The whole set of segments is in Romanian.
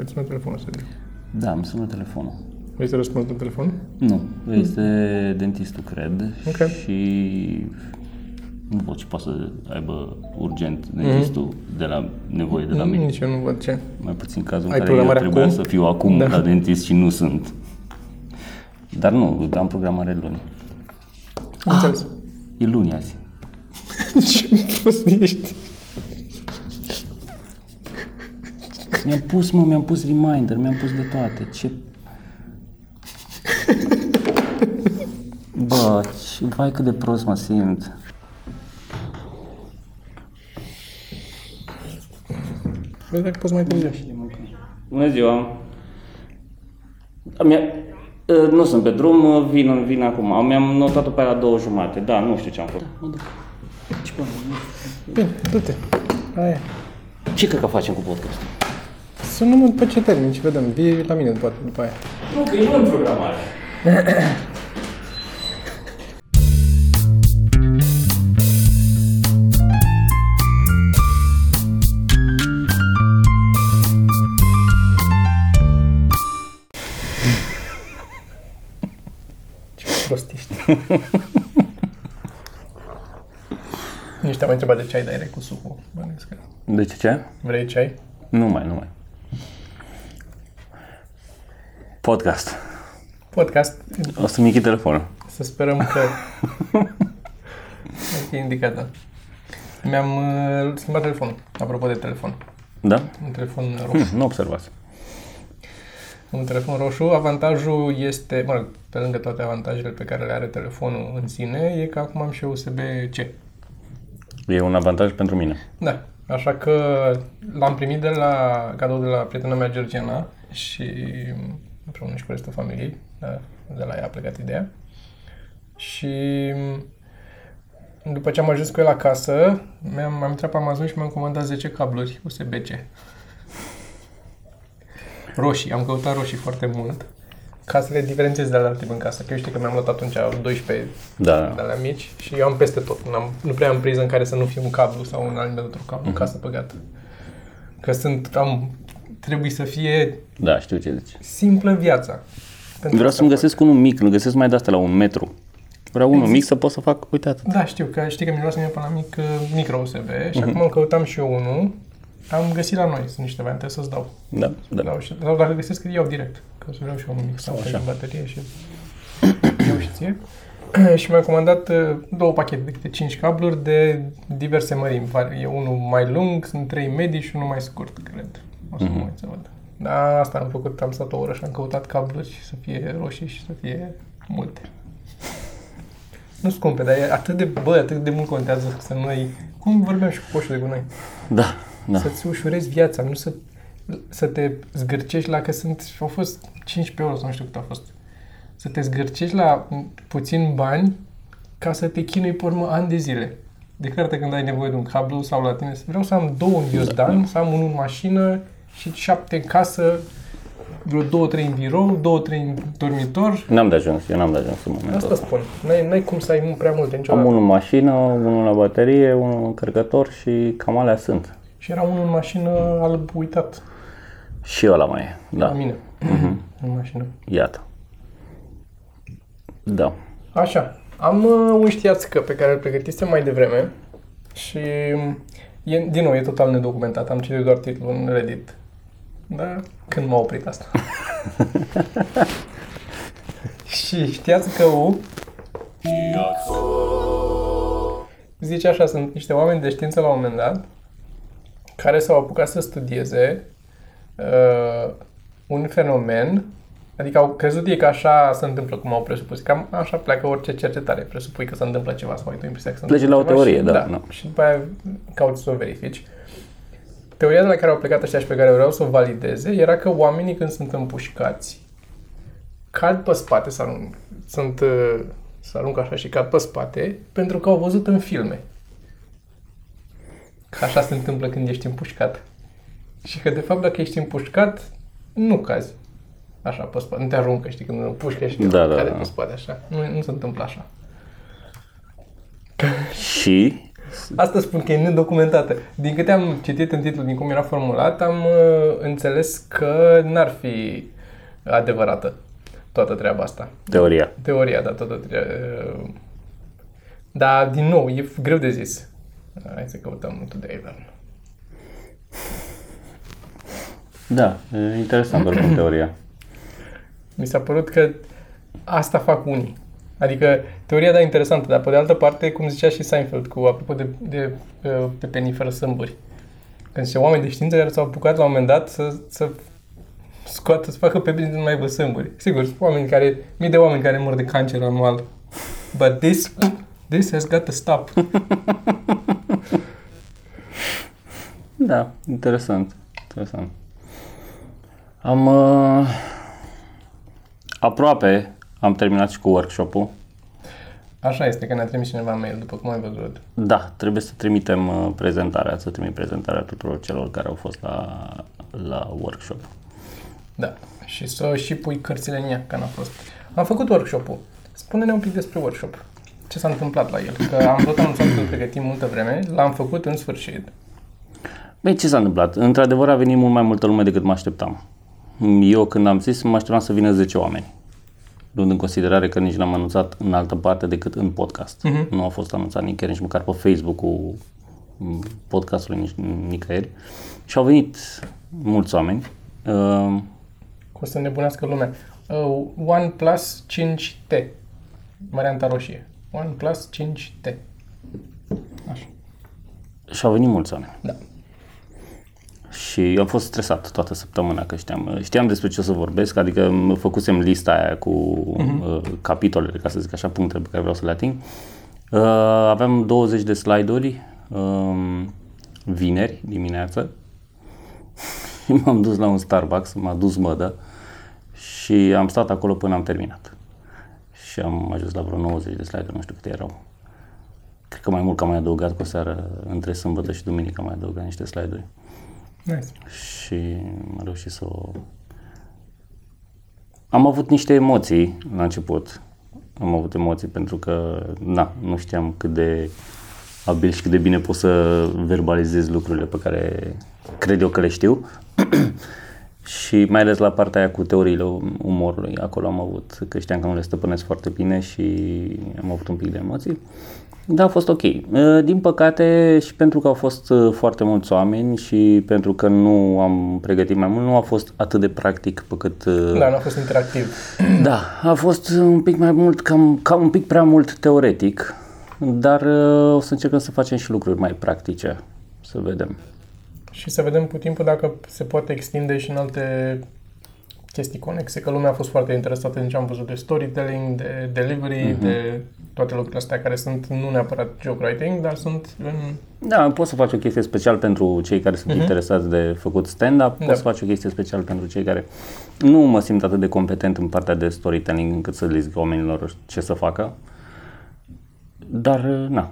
Îți sună telefonul, să Da, îmi sună telefonul. Vrei să răspunzi la telefon? Nu, este dentistul, cred. Ok. Și nu văd ce poate să aibă urgent dentistul de la nevoie de la mine. Nici eu nu văd ce. Mai puțin cazul în Ai care eu programare trebuia acum? să fiu acum Da. la dentist și nu sunt. Dar nu, am programare luni. Am înțeles. E luni azi. Ce prost ești? Mi-am pus, mă, mi-am pus reminder, mi-am pus de toate. Ce... Bă, ce... vai cât de prost mă simt. Vezi dacă poți mai târziu. Bună ziua! Mi-a... Uh, Nu sunt pe drum, uh, vin, vin acum. Mi-am notat-o pe la două jumate. Da, nu știu ce am făcut. Mă duc. Ce, bă, Bine, du-te. Aia. ce cred că facem cu podcastul? Sună-mă după ce termin și vedem. Vii la mine după, după aia. Nu, că e nu în programare. Ce prost ești. Nici te-am mai întrebat de ceai, dar erai cu sucul. Bănuiesc că... De ce ce? Vrei ceai? Nu mai, nu mai. Podcast. Podcast. O să-mi închid telefonul. Să sperăm că... e indicată. Mi-am uh, schimbat telefonul. Apropo de telefon. Da? Un telefon roșu. Hm, nu observați. Un telefon roșu, avantajul este, mă rog, pe lângă toate avantajele pe care le are telefonul în sine, e că acum am și USB-C. E un avantaj pentru mine. Da, așa că l-am primit de la cadou de la prietena mea Georgiana și împreună și cu restul familiei, da, de la ea a plecat ideea. Și după ce am ajuns cu el acasă, mi-am, am intrat pe Amazon și mi-am comandat 10 cabluri USB-C. Roșii, am căutat roșii foarte mult ca să le diferențiez de la alte în casă. Că eu știu că mi-am luat atunci 12 Da. de alea mici și eu am peste tot. N-am, nu prea am priză în care să nu fie un cablu sau un alimentul cablu în casă băgat. Că sunt, am, trebuie să fie Da, știu ce zici. simplă viața. Pentru Vreau asta să-mi găsesc unul mic, nu găsesc mai de asta la un metru. Vreau unul mic să pot să fac, uite atât. Da, știu, că știi că mi luasem eu până la mic uh, micro USB și acum îmi căutam și eu unul. Am găsit la noi, sunt niște variante să-ți dau. Da, da. dau și, sau dacă găsesc, îl iau direct. Că o să vreau și eu unul mic, sau așa. așa. baterie și iau și ție. și mi-am comandat uh, două pachete de câte 5 cabluri de diverse mărimi. Var- E unul mai lung, sunt trei medii și unul mai scurt, cred. O să mă uit să văd. Da, asta am făcut, am stat o oră și am căutat cabluri să fie roșii și să fie multe. Nu scumpe, dar e atât de, bă, atât de mult contează să nu ai... Cum vorbeam și cu poșul de gunoi? Da, da. Să-ți ușurezi viața, nu să, să te zgârcești la că sunt, au fost 15 euro sau nu știu cât a fost. Să te zgârcești la puțin bani ca să te chinui pe urmă ani de zile. De fiecare dată când ai nevoie de un cablu sau la tine, vreau să am două în ghiozdan, să am unul în mașină și șapte în casă, vreo două, trei în birou, două, trei în dormitor. N-am de ajuns, eu n-am de ajuns în momentul Asta ăsta. spun. N-ai, n-ai cum să ai prea multe Am niciodată. unul în mașină, unul la baterie, unul în încărcător și cam alea sunt. Și era unul în mașină alb uitat Și ăla mai e, la da, mine. În mașină. iată. Da. Așa. Am uh, un știațică pe care îl pregătisem mai devreme și um, e, din nou e total nedocumentat. Am citit doar titlul în Reddit. Da? Când m-a oprit asta. și știați că U zice așa, sunt niște oameni de știință la un moment dat care s-au apucat să studieze uh, un fenomen Adică au crezut ei că așa se întâmplă, cum au presupus. Cam așa pleacă orice cercetare. Presupui că se întâmplă ceva sau ai tu impresia că se Pleci întâmplă la o ceva teorie, și, da, da. Și după aia cauți să o verifici. Teoria de la care au plecat ăștia și pe care vreau să o valideze era că oamenii când sunt împușcați cad pe spate, să arunc, sunt, uh, să aruncă așa și cad pe spate, pentru că au văzut în filme. Că așa se întâmplă când ești împușcat. Și că, de fapt, dacă ești împușcat, nu cazi așa pe spate. Nu te aruncă, știi, când împușcă și te Da, da, cade da. pe spate așa. Nu, nu se întâmplă așa. Și Asta spun că e nedocumentată. Din câte am citit în titlu, din cum era formulat, am uh, înțeles că n-ar fi adevărată toată treaba asta. Teoria. Teoria, da, toată treaba. Uh, dar, din nou, e greu de zis. Hai să căutăm Today Learn. Da, e interesant oricum teoria. Mi s-a părut că asta fac unii. Adică teoria da interesantă, dar pe de altă parte, cum zicea și Seinfeld, cu apropo de, de uh, pepenii fără sâmburi. Când se oameni de știință care s-au apucat la un moment dat să, să scoată, să facă pepeni nu mai vă sâmburi. Sigur, sunt oameni care, mii de oameni care mor de cancer anual. But this, this has got to stop. Da, interesant. Interesant. Am uh, aproape am terminat și cu workshop-ul. Așa este, că ne-a trimis cineva mail, după cum ai văzut. Da, trebuie să trimitem uh, prezentarea, să trimit prezentarea tuturor celor care au fost la, la workshop. Da, și să și pui cărțile în ea, că n-a fost. Am făcut workshop-ul. Spune-ne un pic despre workshop. Ce s-a întâmplat la el? Că am tot anunțat că îl pregătim multă vreme, l-am făcut în sfârșit. Băi, ce s-a întâmplat? Într-adevăr a venit mult mai multă lume decât mă așteptam. Eu când am zis, mă așteptam să vină 10 oameni. Luând în considerare că nici l-am anunțat în altă parte decât în podcast. Uh-huh. Nu a fost anunțat nicăieri, nici măcar pe Facebook-ul podcastului, nici nicăieri. Și au venit mulți oameni. Uh, Că o să nebunească lumea. Uh, OnePlus 5T. Varianta roșie. OnePlus 5T. Așa. și au venit mulți oameni. Da. Și eu am fost stresat toată săptămâna că știam, știam despre ce o să vorbesc, adică mă făcusem lista aia cu uh-huh. uh, capitolele, ca să zic așa, punctele pe care vreau să le ating. Uh, aveam 20 de slide-uri uh, vineri dimineață și m-am dus la un Starbucks, m-a dus mădă și am stat acolo până am terminat. Și am ajuns la vreo 90 de slide-uri, nu știu câte erau. Cred că mai mult că am mai adăugat cu o seară, între sâmbătă și duminică am mai adăugat niște slide-uri Nice. și am reușit să o... Am avut niște emoții la început. Am avut emoții pentru că, na, nu știam cât de abil și cât de bine pot să verbalizez lucrurile pe care cred eu că le știu. și mai ales la partea aia cu teoriile umorului, acolo am avut, că știam că nu le stăpânesc foarte bine și am avut un pic de emoții. Da, a fost ok. Uh, Din păcate, și pentru că au fost uh, foarte mulți oameni și pentru că nu am pregătit mai mult, nu a fost atât de practic pe cât... uh, Da, nu a fost interactiv. Da, a fost un pic mai mult, cam, cam un pic prea mult teoretic, dar uh, o să încercăm să facem și lucruri mai practice, să vedem. Și să vedem cu timpul dacă se poate extinde și în alte chestii conexe, că lumea a fost foarte interesată în ce am văzut de storytelling, de delivery, uh-huh. de toate lucrurile astea care sunt nu neapărat joke writing, dar sunt în... Da, poți să faci o chestie special pentru cei care sunt uh-huh. interesați de făcut stand-up, poți Da. să faci o chestie special pentru cei care nu mă simt atât de competent în partea de storytelling încât să le zic oamenilor ce să facă. Dar, na,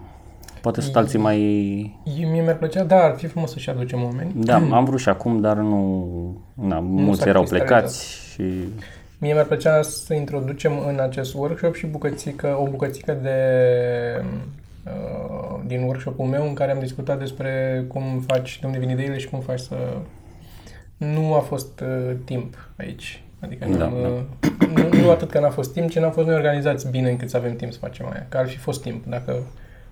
poate sunt alții mai... E, mie mi-ar plăcea, da, ar fi frumos să-și aducem oameni. Da, am vrut și acum, dar nu... Na, mulți s-a erau cristalizat. plecați și... Mie mi-ar plăcea să introducem în acest workshop și bucățică, o bucățică de uh, din workshopul meu în care am discutat despre cum faci, de unde vin ideile și cum faci să... Nu a fost uh, timp aici. Adică Da, da, nu, nu, nu atât că n-a fost timp, ci n-am fost noi organizați bine încât să avem timp să facem aia. Că ar fi fost timp. Dacă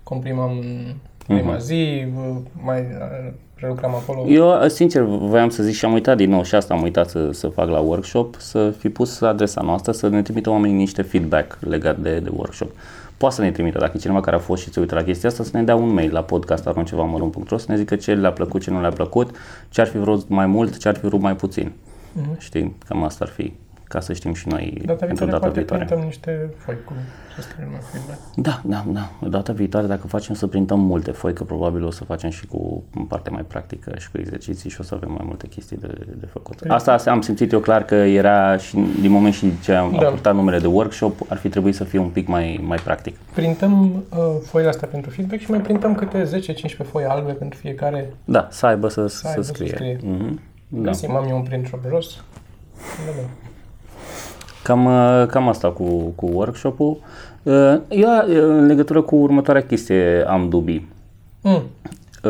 comprimam în prima zi, uh, mai uh, prelucram acolo. Eu, sincer, voiam să zic și am uitat din nou și asta am uitat să, să fac la workshop, să fi pus adresa noastră, să ne trimită oamenii niște feedback legat de, de workshop. Poate să ne trimită, dacă e cineva care a fost și se uită la chestia asta, să ne dea un mail la podcast.ro să ne zică ce le-a plăcut, ce nu le-a plăcut, ce ar fi vrut mai mult, ce ar fi vrut mai puțin. Mhm. Știi? Cam asta ar fi, ca să știm și noi Data pentru viitoare data poate viitoare. printăm niște foi cu să scriem noi feedback. Da, da, da. Data viitoare, dacă facem să printăm multe foi, că probabil o să facem și cu partea mai practică și cu exerciții și o să avem mai multe chestii de, de făcut. Asta am simțit eu clar că era și din moment și ce am Da. da. purtat numele de workshop, ar fi trebuit să fie un pic mai, mai practic. Printăm uh, foile astea pentru feedback și mai printăm câte 10-15 foi albe pentru fiecare. Da, să aibă să, să, aibă să să scrie. scrie. Mhm. Da. Găsim, am eu un print shop jos. Da, da. Cam, uh, cam asta cu, cu workshop-ul. Uh, Eu, uh, în legătură cu următoarea chestie, am dubii. Mm.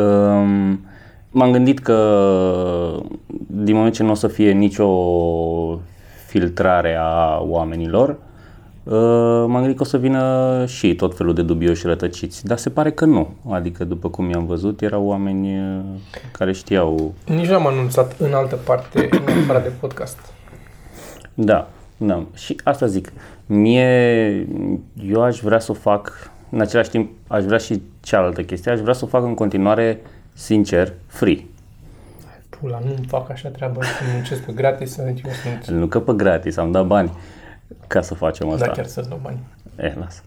Um, m-am gândit că din moment ce nu o să fie nicio filtrare a oamenilor, uh, m-am gândit că o să vină și tot felul de dubioși rătăciți, dar se pare că nu. Adică după cum i-am văzut, erau oameni uh, care știau Nici n-am anunțat în altă parte, în afară de podcast. Da, da. Și asta zic. Mie, eu aș vrea să o fac, în același timp, aș vrea și cealaltă chestie, aș vrea să o fac în continuare, sincer, free. Pula, nu-mi fac așa treabă, să muncesc pe gratis, să eu sunt... Nu că pe gratis, am dat bani ca să facem asta. Da, chiar să-ți dau bani. Eh, lasă.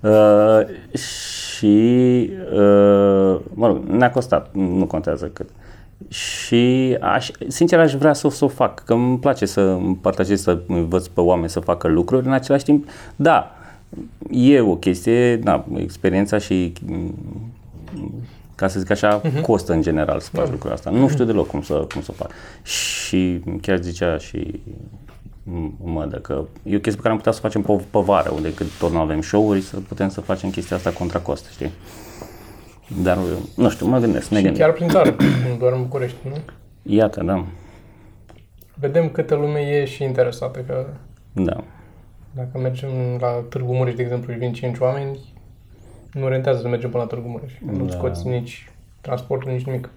Uh, și, uh, mă rog, ne-a costat, nu contează cât. Și, aș, sincer, aș vrea să, să o fac, că îmi place să împărtășesc, să învăț pe oameni să facă lucruri. În același timp, da, e o chestie, da, experiența și, mm, ca să zic așa, uh-huh. costă în general să faci da. lucrul asta. Nu știu deloc cum să, cum să fac. Și chiar zicea și mădă că e o chestie pe care am putea să o facem pe, pe vară, unde cât tot nu avem show-uri, să putem să facem chestia asta contra cost, știi? Dar, nu știu, mă gândesc, ne Și gândim. chiar prin țară, nu doar în București, nu? Iată, da, Vedem câtă lume e și interesată, că da. dacă mergem la Târgu Mureș, de exemplu, și vin 5 oameni, nu rentează să mergem până la Târgu Mureș. Nu Da. scoți nici transportul, nici nimic.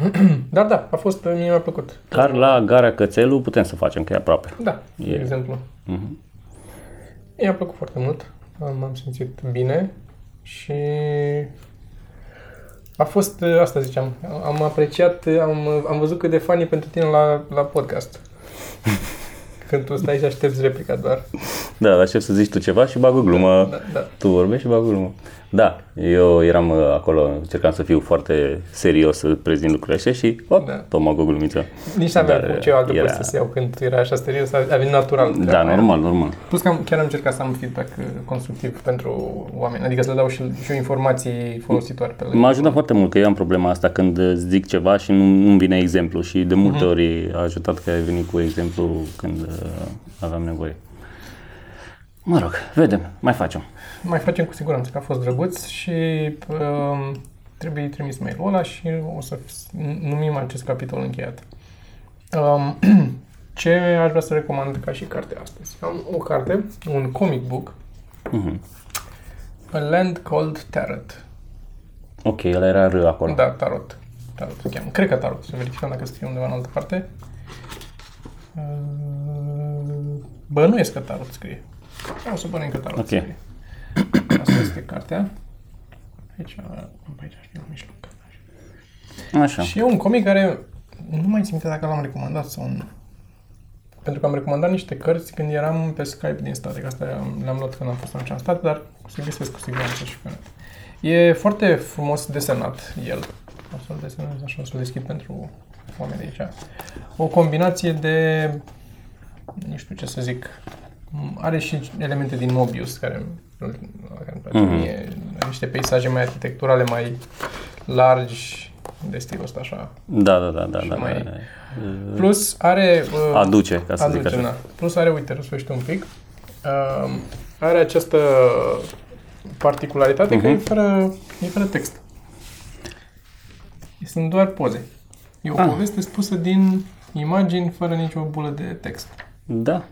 Dar da, a fost, mie mi-a plăcut. Dar la Gara Cățelu putem să facem, că e aproape. Da, de E. exemplu. Mhm. Mi-a plăcut foarte mult, m-am simțit bine și a fost, asta ziceam, am apreciat, am, am văzut cât de fan e pentru tine la, la podcast. Când tu stai și aștepți replica doar. Da, dar ce să zici tu ceva și bag o glumă. Da, da. Tu vorbești și bag o glumă. Da, eu eram uh, acolo, încercam să fiu foarte serios să prezint lucrurile astea și op, Da. da. tot mă o glumță. Nici n-aveam Dar, cu ce altă era- era... să se iau când era așa serios, a a venit natural. Da, treaba aia. normal, normal. Plus că am, chiar am încercat să am feedback uh, constructiv pentru oameni, adică să le dau și, și informații folositoare pe M-a ajutat foarte mult că eu am problema asta când uh, zic ceva și nu, nu vine exemplu și de multe Mhm. ori a ajutat că ai venit cu exemplu când uh, aveam nevoie. Mă rog, vedem, mai facem. Mai facem cu siguranță că a fost drăguț și um, trebuie trimis mail-ul ăla și o să f- numim acest capitol încheiat. Um, ce aș vrea să recomand ca și carte astăzi? Am o carte, un comic book, Mhm. A Land Called Tarot. Ok, el era R acolo. Da, Tarot. Tarot se cheamă. Cred că Tarot. Să verificăm dacă scrie undeva în altă parte. Uh, Bănuiesc că Tarot scrie. O să bănuim că Tarot Ok. scrie. Asta este cartea. Aici, aici știu, în mijloc. Așa. Și e un comic care nu mai țin minte dacă l-am recomandat sau nu. Pentru că am recomandat niște cărți când eram pe Skype din state, că asta le-am, le-am luat când am fost atunci în stat, dar o să găsesc cu siguranță și pe net. E foarte frumos desenat el. O să-l desenez așa, o să-l deschid pentru oameni de aici. O combinație de, nu știu ce să zic, are și elemente din Mobius care, care îmi place Mhm. mie, niște peisaje mai arhitecturale, mai largi, de stilul ăsta așa. Da, da, da, da. Și da, mai- da. Plus are... Uh, Aduce, ca să zic aduce, așa. da. Plus are, uite, răsfește un pic. Uh, are această particularitate că e Mhm. fără, e fără text. Sunt doar poze. E o Ah. poveste spusă din imagini fără nicio bulă de text. Da.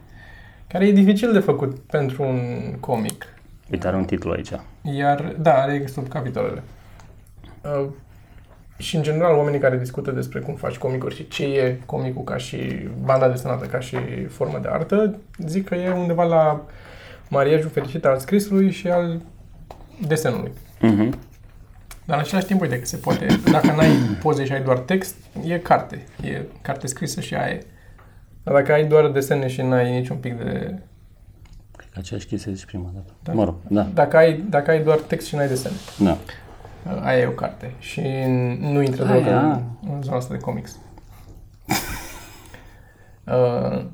Care e dificil de făcut pentru un comic. Uite, are un titlu aici. Iar, da, are sub capitolele. Uh, și, în general, oamenii care discută despre cum faci comicuri și ce e comicul ca și banda desenată ca și formă de artă, zic că e undeva la mariajul fericit al scrisului și al desenului. Mhm. Dar în același timp, uite că se poate, dacă n-ai poze și ai doar text, e carte. E carte scrisă și aia e. Dar dacă ai doar desene și n-ai niciun pic de... Cred că aceeași chestie zici prima dată. Da. Mă rog, da. Dacă ai, dacă ai doar text și n-ai desene. Da. Aia e o carte și nu intră Aia. deloc în, în zona asta de comics. Uh,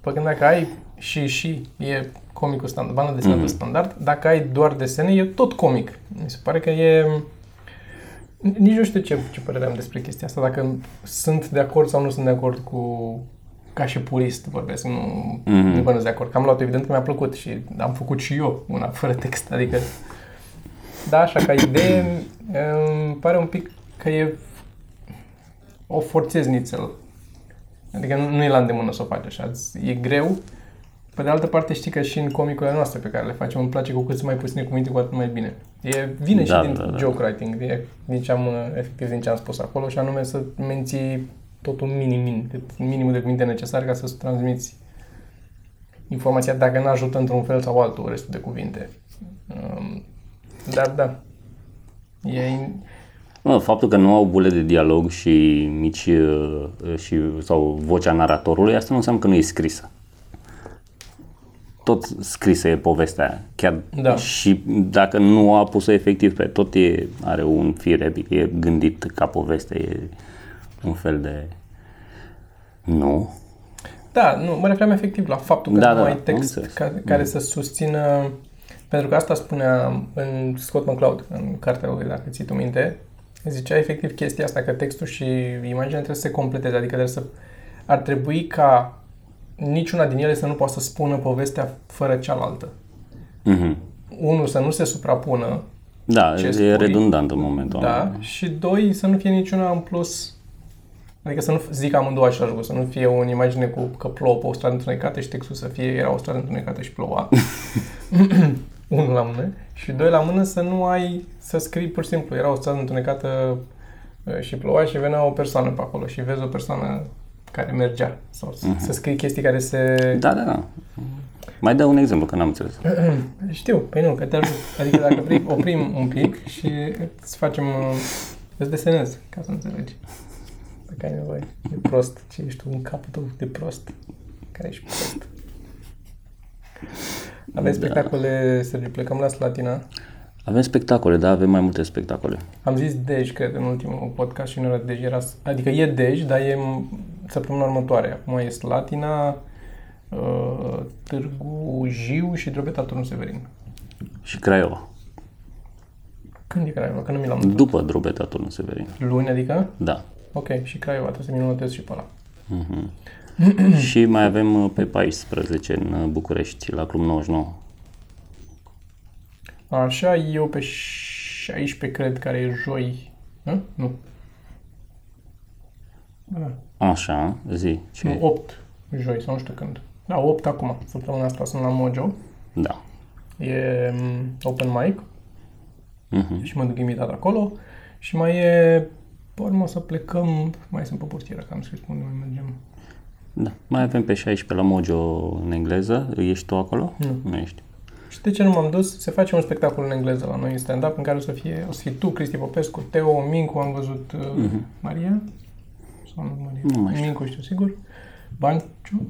Păi când dacă ai și și e comicul standard, banda desenată Mhm. standard, dacă ai doar desene, e tot comic. Mi se pare că e... Nici nu știu ce, ce părere am despre chestia asta, dacă sunt de acord sau nu sunt de acord cu... Ca și purist vorbesc, nu, Mhm. nu bănuiesc de acord. Că am luat evident că mi-a plăcut și am făcut și eu una fără text, adică Da, așa, ca idee, îmi pare un pic că e o forțez nițel. Adică nu, nu e la îndemână să o faci așa. E greu. Pe de altă parte știi că și în comicurile noastre pe care le facem îmi place cu cât sunt mai puține cuvinte, cu atât mai bine. E, vine Da, și din da, da. joke writing, e, din ce am, uh, efectiv din ce am spus acolo și anume să menții totul minim, minim, cât minimul de cuvinte necesare ca să-ți transmiți informația dacă nu ajută într-un fel sau altul restul de cuvinte. Um, dar da, e, Mă, faptul că nu au bule de dialog și mici uh, și, sau vocea naratorului, asta nu înseamnă că nu e scrisă. Tot scrisă e povestea aia. Chiar Da. și dacă nu a pus-o efectiv pe tot, e, are un fir epic, e gândit ca poveste, e un fel de... Nu. Da, nu, mă referam efectiv la faptul că Da, nu da, ai am text înțeles. ca, care să susțină... Pentru că asta spunea în Scott McCloud, în cartea lui, dacă ții tu minte, zicea efectiv chestia asta, că textul și imaginea trebuie să se completeze, adică trebuie să, ar trebui ca niciuna din ele să nu poată să spună povestea fără cealaltă. Mhm. Unul, să nu se suprapună, Da, Ce e spui? redundant în momentul da, ăla. și doi, să nu fie niciuna în plus Adică să nu zic amândouă același lucru, să nu fie o imagine cu că plouă pe o stradă întunecată și textul să fie era o stradă întunecată și ploua. Unul la mână. Și doi la mână să nu ai, să scrii pur și simplu, era o stradă întunecată uh, și ploua și venea o persoană pe acolo și vezi o persoană care mergea. Sau să, să scrii chestii care se... Da, da, da. Mai dă un exemplu, că n-am înțeles. Știu, pe nu, că te ajut. Adică dacă vrei, oprim un pic și îți facem, uh, îți desenez, ca să înțelegi. Dacă ai nevoie. E prost. Ce ești tu în capul tău de prost? Care ești prost? Avem Da. spectacole, Sergiu, plecăm la Slatina. Avem spectacole, da, avem mai multe spectacole. Am zis Dej, cred, în ultimul podcast și nu era Dej, era, adică e Dej, dar e m- săptămâna următoare. Acum e Slatina, uh, Târgu Jiu și Drobeta Turnul Severin. Și Craiova. Când e Craiova? Că nu mi l-am notat. După Drobeta Turnul Severin. Luni, adică? Da. Ok, și Craiova, trebuie să mi notez și pe ăla. și mai avem uh, pe 14 în uh, București, la Club 99. Așa, eu pe 16, cred, care e joi. Hă? Nu. Da, Așa, zi. Ce? nu, 8 joi, sau nu știu când. Da, 8 acum. Săptămâna asta sunt la Mojo. Da. E mm, open mic Mhm. și mă duc invitat acolo. Și mai e, pe urmă o să plecăm, mai sunt pe portieră, că am scris unde mai mergem. Da. Mai avem pe 16 la Mojo în engleză. Ești tu acolo? Nu. Nu ești. Și de ce nu m-am dus? Se face un spectacol în engleză la noi în stand-up în care o să fie, o să fie tu, Cristi Popescu, Teo, Mincu, am văzut uh, Maria, sau nu Maria, Mhm. Nu mai știu. Mincu știu sigur, Banciu,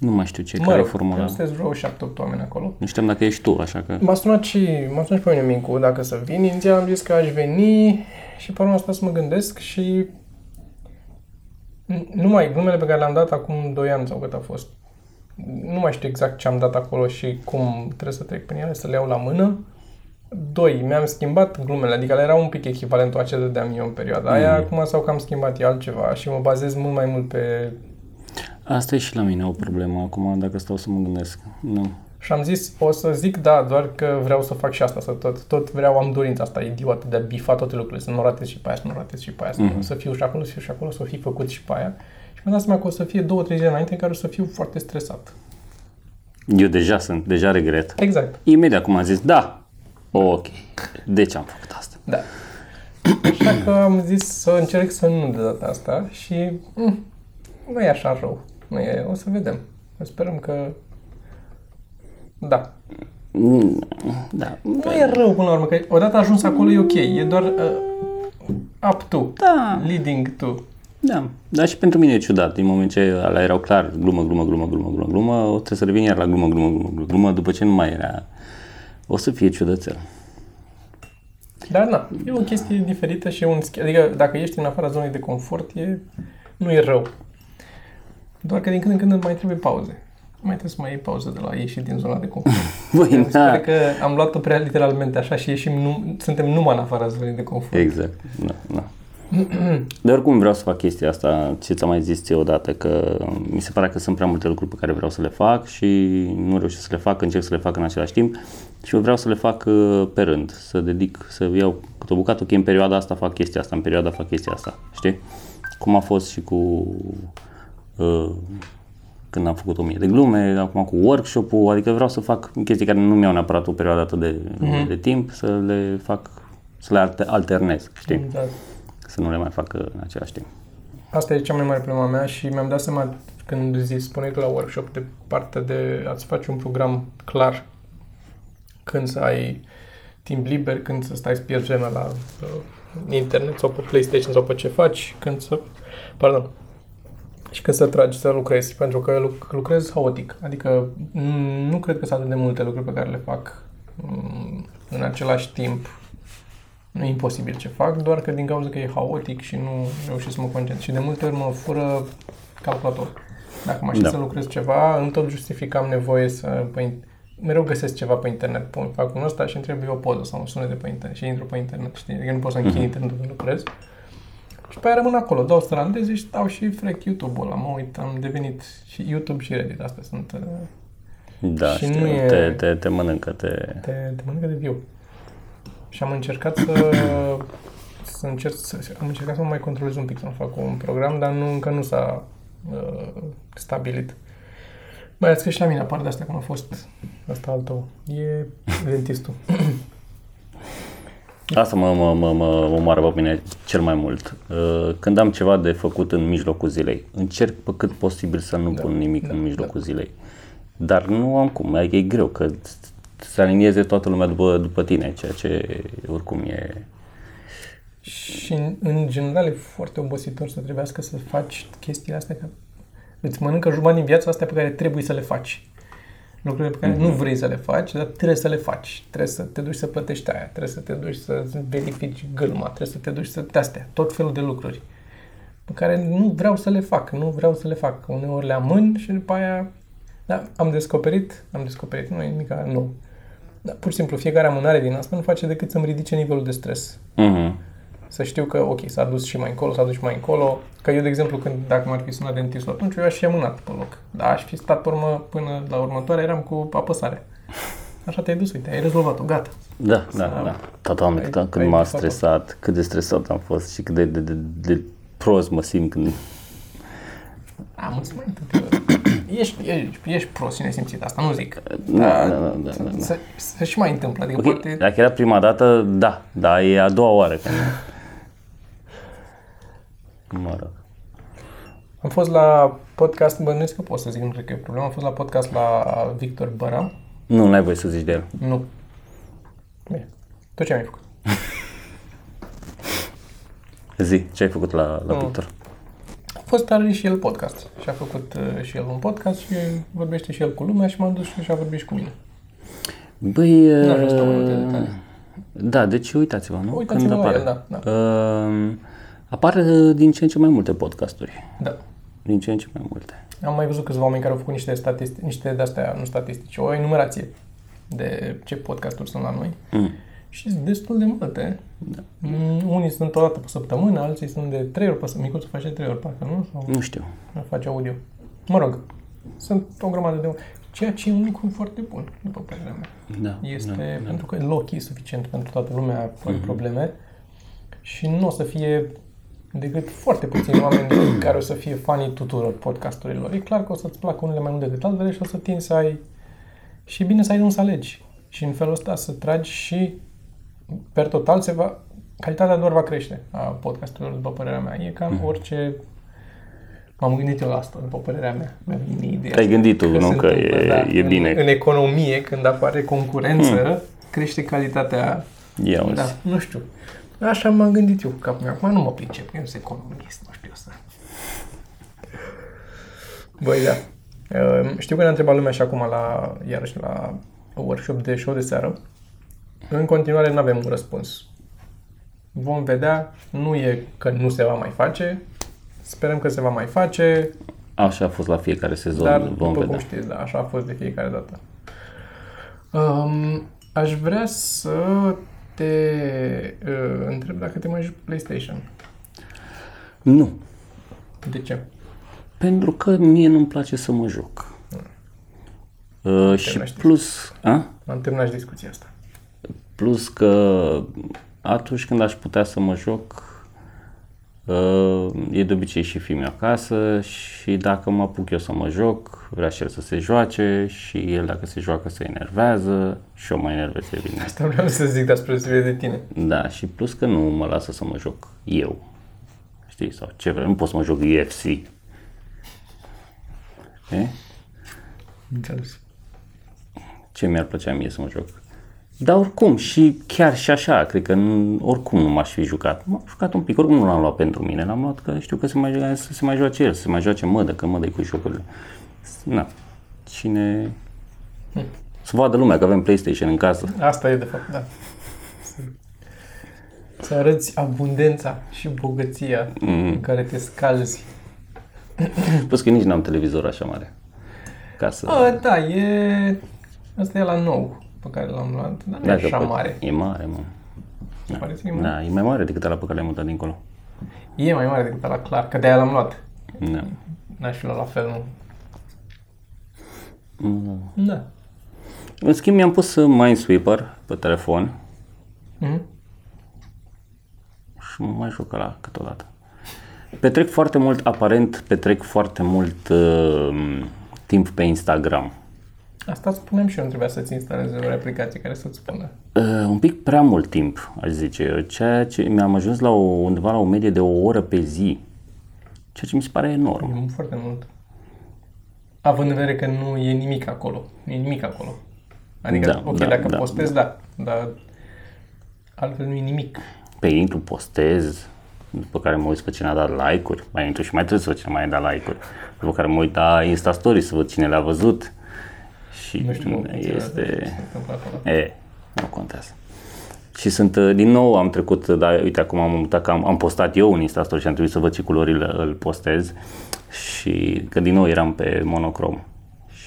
Nu mai știu ce, mă care e rog, formula. sunteți vreo 7-8 oameni acolo. Nu știam dacă ești tu, așa că... M-a sunat și, m-a sunat și pe mine Mincu dacă să vin, inițial am zis că aș veni și pe urmă am stat să mă gândesc și nu mai, glumele pe care le-am dat acum 2 ani sau cât a fost, nu mai știu exact ce am dat acolo și cum trebuie să trec prin ele, să le iau la mână. Doi, mi-am schimbat glumele, adică le era un pic echivalentul a ce dădeam eu în perioada aia, acum sau că am schimbat eu altceva și mă bazez mult mai mult pe... Asta e și la mine o problemă acum, dacă stau să mă gândesc. Nu. Și am zis, o să zic da, doar că vreau să fac și asta, să tot, tot vreau, am dorința asta idiotă de a bifa toate lucrurile, să nu ratez și pe aia, să nu ratez și pe aia, Mhm. să, să fiu și acolo, să fiu și acolo, să o fi făcut și pe aia. Și mi-am dat seama că o să fie două, trei zile înainte în care o să fiu foarte stresat. Eu deja sunt, deja regret. Exact. Imediat cum am zis, da, ok, de ce am făcut asta? Da. Așa că am zis să încerc să nu de data asta și mm, nu e așa rău. Nu e, o să vedem. Sperăm că... Da. Mm, Da, Nu e rău până la urmă, că odată ajuns acolo e ok. E doar uh, up to. da, Leading to. da, dar și pentru mine e ciudat, din moment ce alea erau clar, glumă, glumă, glumă, glumă, glumă, glumă, o trebuie să revin iar la glumă, glumă, glumă, glumă, glumă, după ce nu mai era, o să fie ciudățel. Dar na, e o chestie diferită și e un schi- Adică dacă ești în afara zonei de confort, e, nu e rău. Doar că din când în când mai trebuie pauze. Mai trebuie să mai iei pauză de la ieșit din zona de confort. Băi, Mi se da, pare că am luat-o prea literalmente așa și ieșim, nu, suntem numai în afara zonei de confort. Exact, da, da. De oricum vreau să fac chestia asta, ce ți-am mai zis ție odată, că mi se pare că sunt prea multe lucruri pe care vreau să le fac și nu reușesc să le fac, încerc să le fac în același timp. și eu vreau să le fac uh, pe rând, să dedic, să iau câte o bucată, ok, în perioada asta fac chestia asta, în perioada fac chestia asta, știi? Cum a fost și cu uh, când am făcut o mie de glume, acum cu workshop-ul, adică vreau să fac chestii care nu mi-au neapărat o perioadă atât de, mm-hmm. de timp, să le fac, să le alte- alternez, știi? Da. Să nu le mai fac uh, în același timp. Asta e cea mai mare problema mea și mi-am dat seama când zi, spuneai tu la workshop de partea de a-ți face un program clar când să ai timp liber, când să stai să pierzi vremea la uh, internet sau pe PlayStation sau pe ce faci, când să... Pardon. Și când să tragi să lucrezi, pentru că luc- lucrez haotic. Adică mm, nu cred că sunt atât de multe lucruri pe care le fac mm, în același timp nu e imposibil ce fac, doar că din cauza că e haotic și nu reușesc să mă concentrez. Și de multe ori mă fură calculator. Dacă mă aștept Da. să lucrez ceva, îmi tot justificam nevoie să... Pe, in- mereu găsesc ceva pe internet, pun, fac un ăsta și îmi trebuie o poză sau un sunet de pe internet și intru pe internet, știi? Adică nu pot să închid internetul când lucrez. Și pe aia rămân acolo, dau strandezi și stau și frec YouTube-ul ăla, mă uit, am devenit și YouTube și Reddit, astea sunt... uh, Da, Și știu, nu e- te, te, te mănâncă, te... te, te mănâncă de viu. Și am încercat să, să încerc, să, am încercat să mă mai controlez un pic, să fac un program, dar nu, încă nu s-a uh, stabilit. Mai ales că și la mine apar de astea, cum a fost asta al tău. E dentistul. Asta mă, mă, mă, mă omoară pe mine cel mai mult. Uh, Când am ceva de făcut în mijlocul zilei, încerc pe cât posibil să nu Da, pun nimic da, în mijlocul zilei. Dar nu am cum, adică e greu, că să alinieze toată lumea după, după tine, ceea ce oricum e... Și în, în general e foarte obositor să trebuiască să faci chestiile astea, că îți mănâncă jumătate din viața astea pe care trebuie să le faci. Lucrurile pe care nu vrei să le faci, dar trebuie să le faci. Trebuie să te duci să plătești aia, trebuie să te duci să verifici gâlma, trebuie să te duci să te astea, tot felul de lucruri pe care nu vreau să le fac, nu vreau să le fac. Uneori le amân și după aia da, am descoperit, am descoperit, nu e nimic nou. Dar pur și simplu, fiecare amânare din asta nu face decât să-mi ridice nivelul de stres Mhm. Să știu că, ok, s-a dus și mai încolo, s-a dus și mai încolo. Că eu, de exemplu, când, dacă m-ar fi sunat dentistul atunci, eu aș fi amânat pe loc. Dar aș fi stat pe urmă până la următoare, eram cu apăsare. Așa te-ai dus, uite, ai rezolvat-o, gata. Da, da, Sau- da. Tata, doamne, Ai- cât, cât ai m-a visat-o. stresat, cât de stresat am fost și cât de, de, de, de prost mă simt când... Am îți mai întâmplă. Ești, ești, ești prost și nesimțit, asta nu zic. Da, da, da, da, da. Să, să și mai întâmplă, adică Ok, poate... dacă era prima dată, da, dar e a doua oară. Când... Mă rog. Am fost la podcast, bănuiesc că pot să zic, nu cred că e problemă, am fost la podcast la Victor Băra. Nu, n-ai voie să zici de el. Nu. Bine. Tu ce ai făcut? Zi, ce ai făcut la, la Mm. Victor? A fost are și el podcast și a făcut uh, și el un podcast și vorbește și el cu lumea și m-am dus și a vorbit și cu mine. Băi, Nu aș vrea să dau mai multe uh, detalii. da, deci uitați-vă, nu? Uitați-vă Când la apare. el, da, da. Uh, apar uh, din ce în ce mai multe podcasturi. Da. Din ce în ce mai multe. Am mai văzut câțiva oameni care au făcut niște statistici, niște de-astea, nu statistici, o enumerație de ce podcasturi sunt la noi. Mm. Și sunt destul de multe. Da. Unii sunt o dată pe săptămână, alții sunt de trei ori pe săptămână. Micuțul face trei ori, parcă nu? Sau Nu știu. face audio. Mă rog, sunt o grămadă de... Ceea ce e un lucru foarte bun, după părerea mea. Da, Este da, da. pentru că loc e suficient pentru toată lumea fără probleme și nu o să fie decât foarte puțini oameni care o să fie fanii tuturor podcasturilor. E clar că o să-ți placă unele mai mult decât altele și o să tinzi să ai... Și e bine să ai un să alegi. Și în felul ăsta să tragi și per total se va... Calitatea doar va crește a podcasturilor, după părerea mea. E cam orice... M-am gândit eu la asta, după părerea mea. Mi-a venit ideea. Te-ai gândit tu, nu? se Că e- întâmplă, e în, bine. În economie, când apare concurență, crește calitatea Ia uzi. da, nu știu. Așa m-am gândit eu cu capul meu. Acum nu mă pricep, că eu sunt economist, nu știu asta. Băi, da. Uh, Știu că ne-a întrebat lumea și acum la, iarăși la workshop de show de seară. În continuare nu avem un răspuns. Vom vedea. Nu e că nu se va mai face. Sperăm că se va mai face, Așa a fost la fiecare sezon, dar vom după vedea. cum știți, da, așa a fost de fiecare dată. Um, aș vrea să te uh, întreb dacă te mai joci PlayStation. Nu, De ce? pentru că mie nu-mi place să mă joc. Uh, și terminat plus, a? Am terminat și discuția asta. plus că atunci când aș putea să mă joc, uh, e de obicei și fiul acasă și dacă mă apuc eu să mă joc, vrea și el să se joace și el dacă se joacă se enervează și eu mă enervez evident. Asta vreau să zic despre de tine. Da, și plus că nu mă lasă să mă joc eu. Știi, sau ce vrei, nu pot să mă joc UFC. E? Înțeles. Ce mi-ar plăcea mie să mă joc? Dar oricum, și chiar și așa, cred că nu, oricum nu m-aș fi jucat. M-am jucat un pic, oricum nu l-am luat pentru mine, l-am luat că știu că se mai, joace- să se mai joace el, să se mai joace mădă, că mădă cu jocurile. Na, cine... Să vadă lumea că avem PlayStation în casă. Asta e de fapt, da. Să, să arăți abundența și bogăția mm. în care te scalzi. Plus că nici n-am televizor așa mare. Ca să... A, da, e... Asta e la nou pe care l-am luat, dar nu e că așa pot- mare. E mare, mă. Da. Pare să e, mare. Da, e mai mare decât ala pe care le-am mutat dincolo. e mai mare decât la clar, că de-aia l-am luat. Da. N-aș fi luat la fel, nu? Mm. Da. În schimb, mi-am pus uh, Minesweeper pe telefon Mhm. și mă mai joc la câteodată. Petrec foarte mult, aparent, petrec foarte mult uh, timp pe Instagram. Asta spuneam și eu, nu trebuia să-ți instalezi o aplicație care să-ți spună. Uh, un pic prea mult timp, aș zice eu, ceea ce mi-am ajuns la o, undeva la o medie de o oră pe zi, ceea ce mi se pare enorm. E foarte mult. Având în vedere că nu e nimic acolo. Nu e nimic acolo. Adică, Da, ok, da, dacă da, postezi, da. Dar altfel nu e nimic. Pe intru, postez, după care mă uit pe cine a dat like-uri, mai intru și mai trebuie să văd cine mai a dat like-uri, după care mă uit la Insta Story să văd cine le-a văzut și Nu știu cum este... ce se întâmplă acolo. E, nu contează. Și sunt, uh, din nou am trecut, dar uite acum am mutat că am, am postat eu un Insta Story și am trebuit să văd ce culori îl, îl postez și că din nou eram pe monocrom.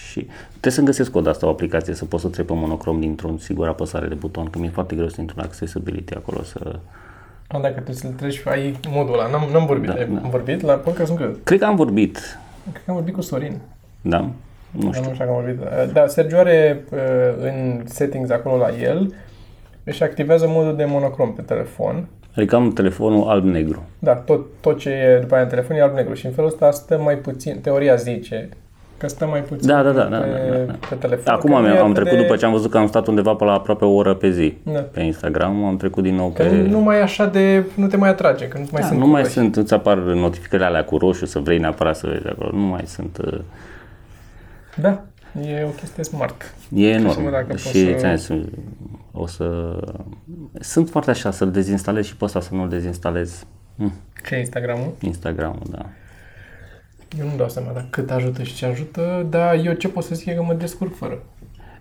Și trebuie să-mi găsesc o de asta, o aplicație să pot să trec pe monocrom dintr-un sigur apăsare de buton, că mi-e foarte greu să intru în accessibility acolo să... A, dacă trebuie să-l treci, ai modul ăla. N-am, n-am vorbit. Da, ai da. vorbit la podcast, nu cred. Cred că am vorbit, Cred că am vorbit cu Sorin. da? Nu Dar știu. nu știu dacă am vorbit. Da, Sergio are uh, în settings acolo la el își activează modul de monocrom pe telefon. Adică am telefonul alb-negru. Da, tot, tot ce e după aia în telefon e alb-negru și în felul ăsta stă mai puțin, teoria zice, că stă mai puțin Da, da, da, da, pe, da, da. pe telefon. Acum că am, nu e am atât trecut de- după ce am văzut că am stat undeva pe la aproape o oră pe zi Da. pe Instagram, am trecut din nou Că pe... nu mai e așa de... nu te mai atrage, că nu mai Da, sunt nu mai roșii. sunt, îți apar notificările alea cu roșu să vrei neapărat să vezi acolo. Nu mai sunt. uh, Da, e o chestie smart. E să văd enorm. dacă pot Și să- ți-am zis, o să... Sunt foarte așa, să-l dezinstalez și pe ăsta să nu-l dezinstalez. Hm, Ce e Instagramul? Instagram-ul, da. Eu nu dau seama dacă cât ajută și ce ajută, dar eu ce pot să zic e că mă descurc fără.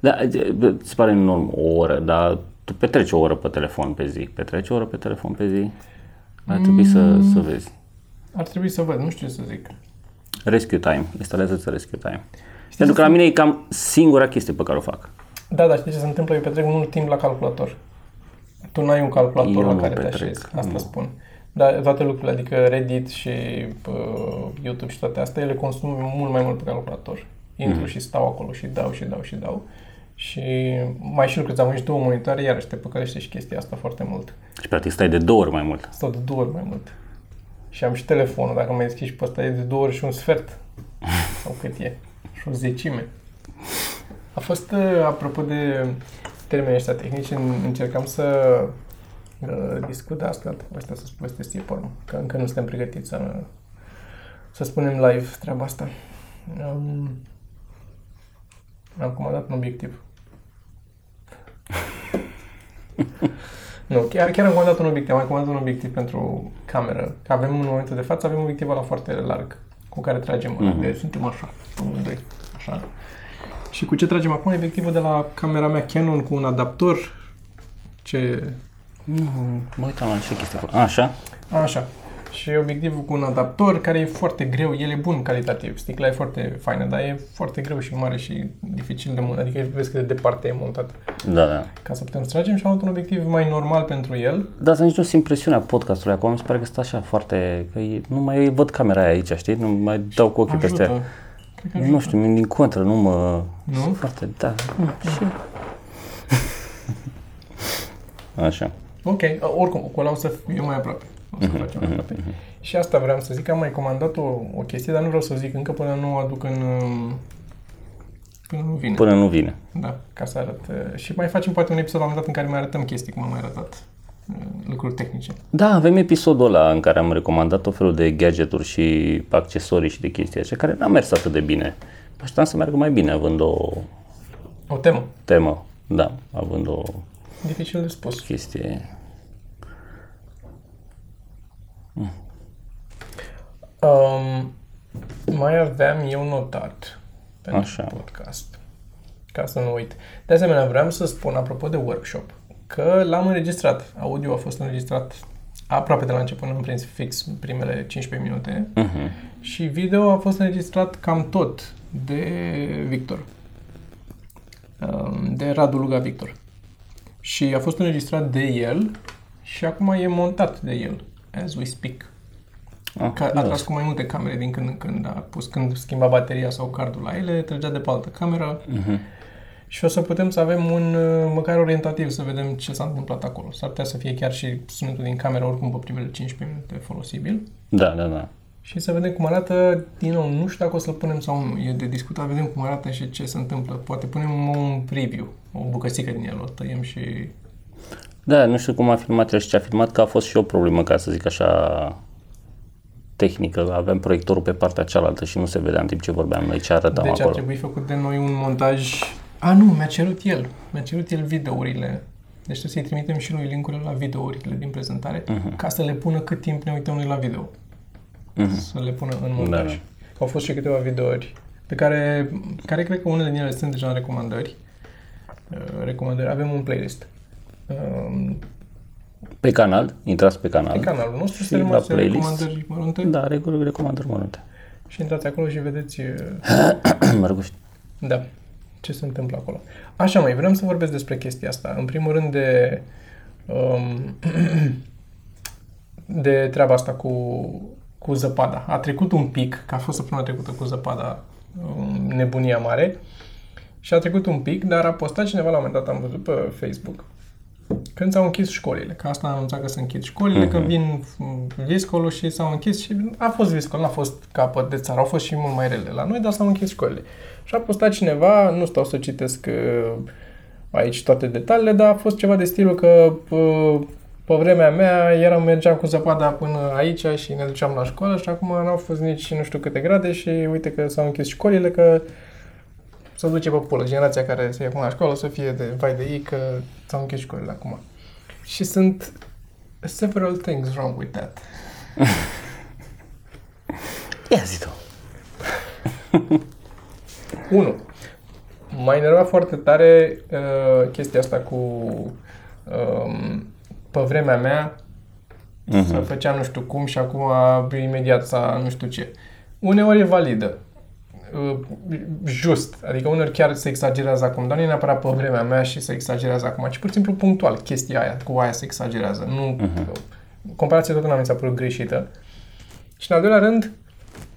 Da, îți pare enorm o oră, dar tu petreci o oră pe telefon pe zi. Petreci o oră pe telefon pe zi? Ar trebui să, Mm. să vezi. Ar trebui să văd, nu știu ce să zic. Rescue Time. Instalează-ți Rescue Time. Pentru că la mine e cam singura chestie pe care o fac. Da, dar știi ce se întâmplă? Eu petrec mult timp la calculator. Tu n-ai un calculator Eu la nu care te petrec, așezi. Asta nu. spun. Dar toate lucrurile, adică Reddit și uh, YouTube și toate astea, ele consumă mult mai mult pe calculator. Intru Mm. și stau acolo și dau și dau și dau. Și mai și lucrez, am aici două monitoare, iarăși te păcălește și chestia asta foarte mult. Și practic stai de două ori mai mult. Stau de două ori mai mult. Și am și telefonul, dacă mai deschizi și pe ăsta, e de două ori și un sfert. Sau cât e. Și o zecime. A fost, uh, apropo de termenii ăștia tehnici, în- încercam să uh, discut asta, asta să povestesc ție pe urmă, că încă nu suntem pregătiți să, să spunem live treaba asta. Um, am comandat un obiectiv. Nu, chiar, chiar am comandat un obiectiv. Am mai comandat un obiectiv pentru cameră. Că avem în momentul de față, avem obiectivul la foarte larg cu care tragem. Mm-hmm. Deci suntem așa, amândoi, așa. Și cu ce tragem acum? Obiectivul de la camera mea Canon cu un adaptor. Ce... Nu, mă uitam la ce chestie acolo. A, Așa? Așa. Și obiectivul cu un adaptor care e foarte greu, el e bun calitativ. Sticla e foarte faină, dar e foarte greu și mare și dificil de montat. Adică vezi cât de departe e montat. Da, da. Ca să putem să tragem și am luat un obiectiv mai normal pentru el. Da, să nici nu simt presiunea podcastului acum, mi se pare că stă așa foarte, că e, nu mai văd camera aia aici, știi? Nu mai dau cu ochii peste ea. Ajută. Cred că ar Nu știu, din contră, nu mă... Nu? Sunt foarte, da. nu, Și... Așa. Ok, a, oricum, cu ăla o să fiu mai aproape. O să facem mai aproape. Și asta vreau să zic, că am mai comandat o, o chestie, dar nu vreau să o zic încă până nu o aduc în... um, Până nu vine. Până nu vine. Da, ca să arăt. uh, Și mai facem poate un episod la un moment dat în care mai arătăm chestii, cum am mai arătat uh, lucruri tehnice. Da, avem episodul ăla în care am recomandat tot felul de gadgeturi și accesorii și de chestii așa, care n-a mers atât de bine. Așteptam să meargă mai bine, având o O temă. temă, da, având o Dificil de spus. chestie. Um, mai aveam eu notat pentru Așa. podcast, ca să nu uit. De asemenea, vreau să spun, apropo de workshop, că l-am înregistrat. Audio a fost înregistrat aproape de la început, am prins fix primele 15 minute. Uh-huh. Și video a fost înregistrat cam tot de Victor. Um, De Radu Luga Victor. Și a fost înregistrat de el și acum e montat de el, as we speak. Ah, Ca, a tras cu mai multe camere din când în când, a pus când schimba bateria sau cardul la ele, trăgea de pe altă cameră uh-huh. Și o să putem să avem un, uh, măcar orientativ, să vedem ce s-a întâmplat acolo. S-ar putea să fie chiar și sunetul din cameră, oricum pe primele 15 minute folosibil. Da, da, da. Și să vedem cum arată, din nou, nu știu dacă o să-l punem sau nu, e de discutat, vedem cum arată și ce se întâmplă. Poate punem un preview, o bucățică din el, o tăiem și... Da, nu știu cum a filmat el și ce a filmat, că a fost și o problemă, ca să zic așa, tehnică. Aveam proiectorul pe partea cealaltă și nu se vedea în timp ce vorbeam noi ce arătam deci ar acolo. trebui făcut de noi un montaj... A, nu, mi-a cerut el. Mi-a cerut el videourile. Deci trebuie să-i trimitem și lui linkurile la videourile din prezentare, Mhm. ca să le pună cât timp ne uităm noi la video. Mhm. Să le pună în montaj. Da. Au fost și câteva videouri pe care, care cred că unele din ele sunt deja în recomandări. Uh, Recomandări. Avem un playlist. Um, Pe canal, intrați pe canal. Pe canalul nostru Și se la rămase playlist. recomandări mărunte Da, regulă recomandări mărunte. și intrați acolo și vedeți uh, Mărguști. Da. Ce se întâmplă acolo? Așa mai, vreau să vorbesc despre chestia asta. În primul rând de um, de treaba asta cu, cu zăpada. A trecut un pic, că a fost săptămâna trecută cu zăpada um, nebunia mare și a trecut un pic, dar a postat cineva la un moment dat, am văzut pe Facebook, când s-au închis școlile, că asta a anunțat că se închid școlile, că vin mm, viscolul și s-au închis și a fost viscol, n-a fost capăt de țară, au fost și mult mai rele la noi, dar s-au închis școlile. Și a postat cineva, nu stau să citesc uh, aici toate detaliile, dar a fost ceva de stilul că uh, pe vremea mea eram, mergeam cu zăpada până aici și ne duceam la școală și acum n-au fost nici nu știu câte grade și uite că s-au închis școlile, că să duce pe pulă. Generația care se ia acum la școală să fie de vai de ei că s-au închis școlile acum. Și sunt several things wrong with that. Ia zi tu. 1. M-a enervat foarte tare uh, chestia asta cu um, pe vremea mea Mhm. să făcea nu știu cum și acum imediat s-a nu știu ce. Uneori e validă. Uh, just. Adică uneori chiar se exagerează acum, dar nu e neapărat pe vremea mea și se exagerează acum, ci pur și simplu punctual chestia aia, cu aia se exagerează. Nu, Comparația tot nu mi s-a părut greșită. Și în al doilea rând,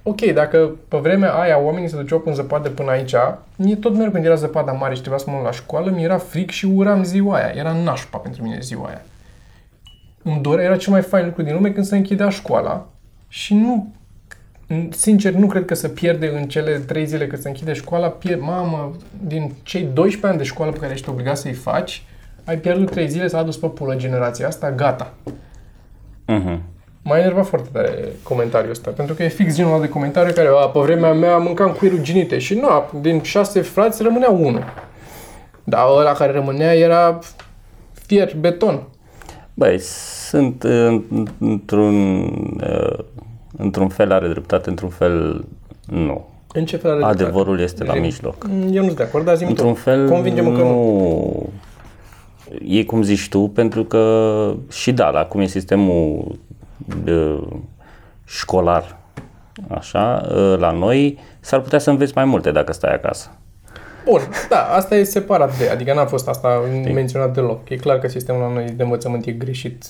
ok, dacă pe vremea aia oamenii se duceau în zăpadă până aici, mie tot mereu când era zăpada mare și trebuia să mă duc la școală, mi era fric și uram ziua aia. Era nașpa pentru mine ziua aia. Îmi dorea, era cel mai fain lucru din lume când se închidea școala și nu, sincer, nu cred că se pierde în cele trei zile când se închide școala, pierd, mamă, din cei 12 ani de școală pe care ești obligat să-i faci, ai pierdut trei zile, s-a adus pe pulă generația asta, gata. Mhm. M-a enervat foarte tare comentariul ăsta, pentru că e fix genul ăla de comentariu care, a, pe vremea mea mâncam cuirul ginite și nu, din șase frați rămânea unul. Dar ăla care rămânea era fier, beton. Băi, sunt uh, într-un, uh, într-un fel are dreptate, într-un fel nu. În ce fel are dreptate? Adevărul este la Zi-mi. mijloc. Mm, Eu nu sunt de acord, dar zi Într-un fel Convinge-mă că nu. nu. E cum zici tu, pentru că și da, la cum e sistemul de școlar, așa, la noi, s-ar putea să înveți mai multe dacă stai acasă. Bun, da, asta e separat de, adică n-a fost asta menționat deloc. E clar că sistemul la noi de învățământ e greșit.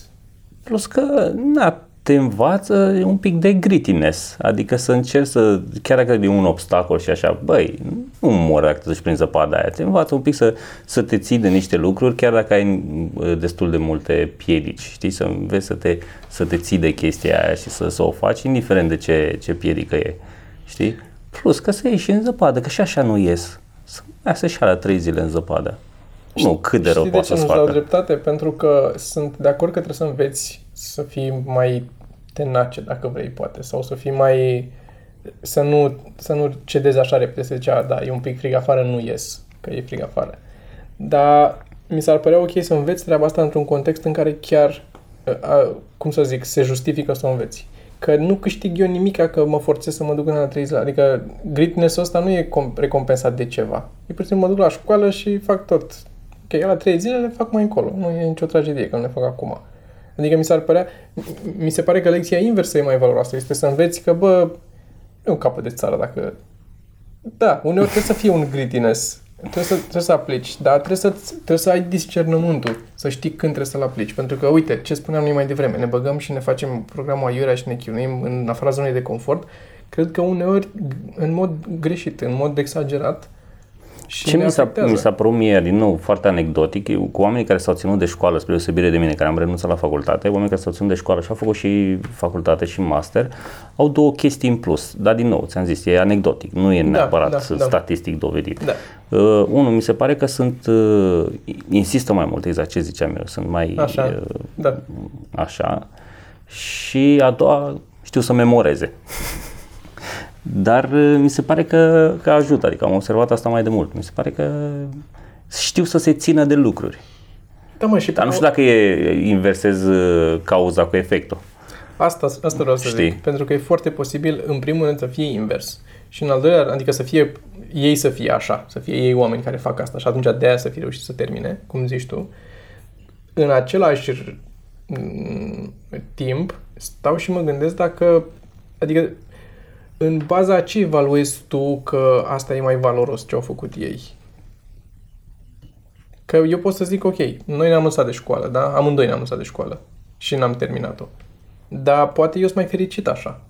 Plus că, na, te învață un pic de grittiness, adică să încerci să, chiar dacă e un obstacol și așa, băi, nu mor dacă te duci prin zăpada aia, te învață un pic să, să te ții de niște lucruri, chiar dacă ai uh, destul de multe piedici, știi, să înveți să te, să te ții de chestia aia și să, să o faci, indiferent de ce, ce piedică e, știi? Plus că să ieși în zăpadă, că și așa nu ies. Să mai să și la trei zile în zăpadă. Nu, cât de rău Știi de poate ce să-ți nu-ți dau facă. dreptate? Pentru că sunt de acord că trebuie să înveți să fii mai tenace, dacă vrei, poate, sau să fii mai... să nu, să nu cedezi așa repede, să zici, "A, da, e un pic frig afară, nu ies, că e frig afară. Dar mi s-ar părea ok să înveți treaba asta într-un context în care chiar, a, cum să zic, se justifică să o înveți. Că nu câștig eu nimic că mă forțez să mă duc în la trei zile. Adică gritness-ul ăsta nu e com- recompensat de ceva. E pur și simplu mă duc la școală și fac tot. Ok, la trei zile le fac mai încolo. Nu e nicio tragedie că nu le fac acum. Adică mi s-ar părea, mi se pare că lecția inversă e mai valoroasă. Este să înveți că, bă, e un capăt de țară dacă... Da, uneori trebuie să fie un grittiness. Trebuie să, trebuie să aplici, dar trebuie să, trebuie să ai discernământul, să știi când trebuie să-l aplici. Pentru că, uite, ce spuneam noi mai devreme, ne băgăm și ne facem programul aiurea și ne chinuim în afara zonei de confort. Cred că uneori, în mod greșit, în mod exagerat, și Ce ne mi s-a, afectează. mi s-a părut mie, din nou, foarte anecdotic, e cu oamenii care s-au ținut de școală, spre deosebire de mine, care am renunțat la facultate, oamenii care s-au ținut de școală și au făcut și facultate și master, au două chestii în plus. Dar, din nou, ți-am zis, e anecdotic, nu e neapărat da, da. statistic dovedit. Da. Uh, unul, mi se pare că sunt, uh, insistă mai mult, exact ce ziceam eu, sunt mai Așa, uh, da. așa. Și a doua, știu să memoreze. Dar uh, mi se pare că, că ajută, adică am observat asta mai de mult. Mi se pare că știu să se țină de lucruri. Da, mă, și Dar nu știu dacă e inversez uh, cauza cu efectul. Asta, asta vreau să Știi. zic. Pentru că e foarte posibil, în primul rând, să fie invers. Și în al doilea rând, adică să fie ei să fie așa, să fie ei oameni care fac asta și atunci de aia să fie reușit să termine, cum zici tu. În același mm, timp, stau și mă gândesc dacă, adică în baza a ce evaluezi tu că asta e mai valoros ce au făcut ei? Că eu pot să zic, ok, noi ne-am lăsat de școală, da? Amândoi ne-am lăsat de școală și n-am terminat-o. Dar poate eu sunt mai fericit așa.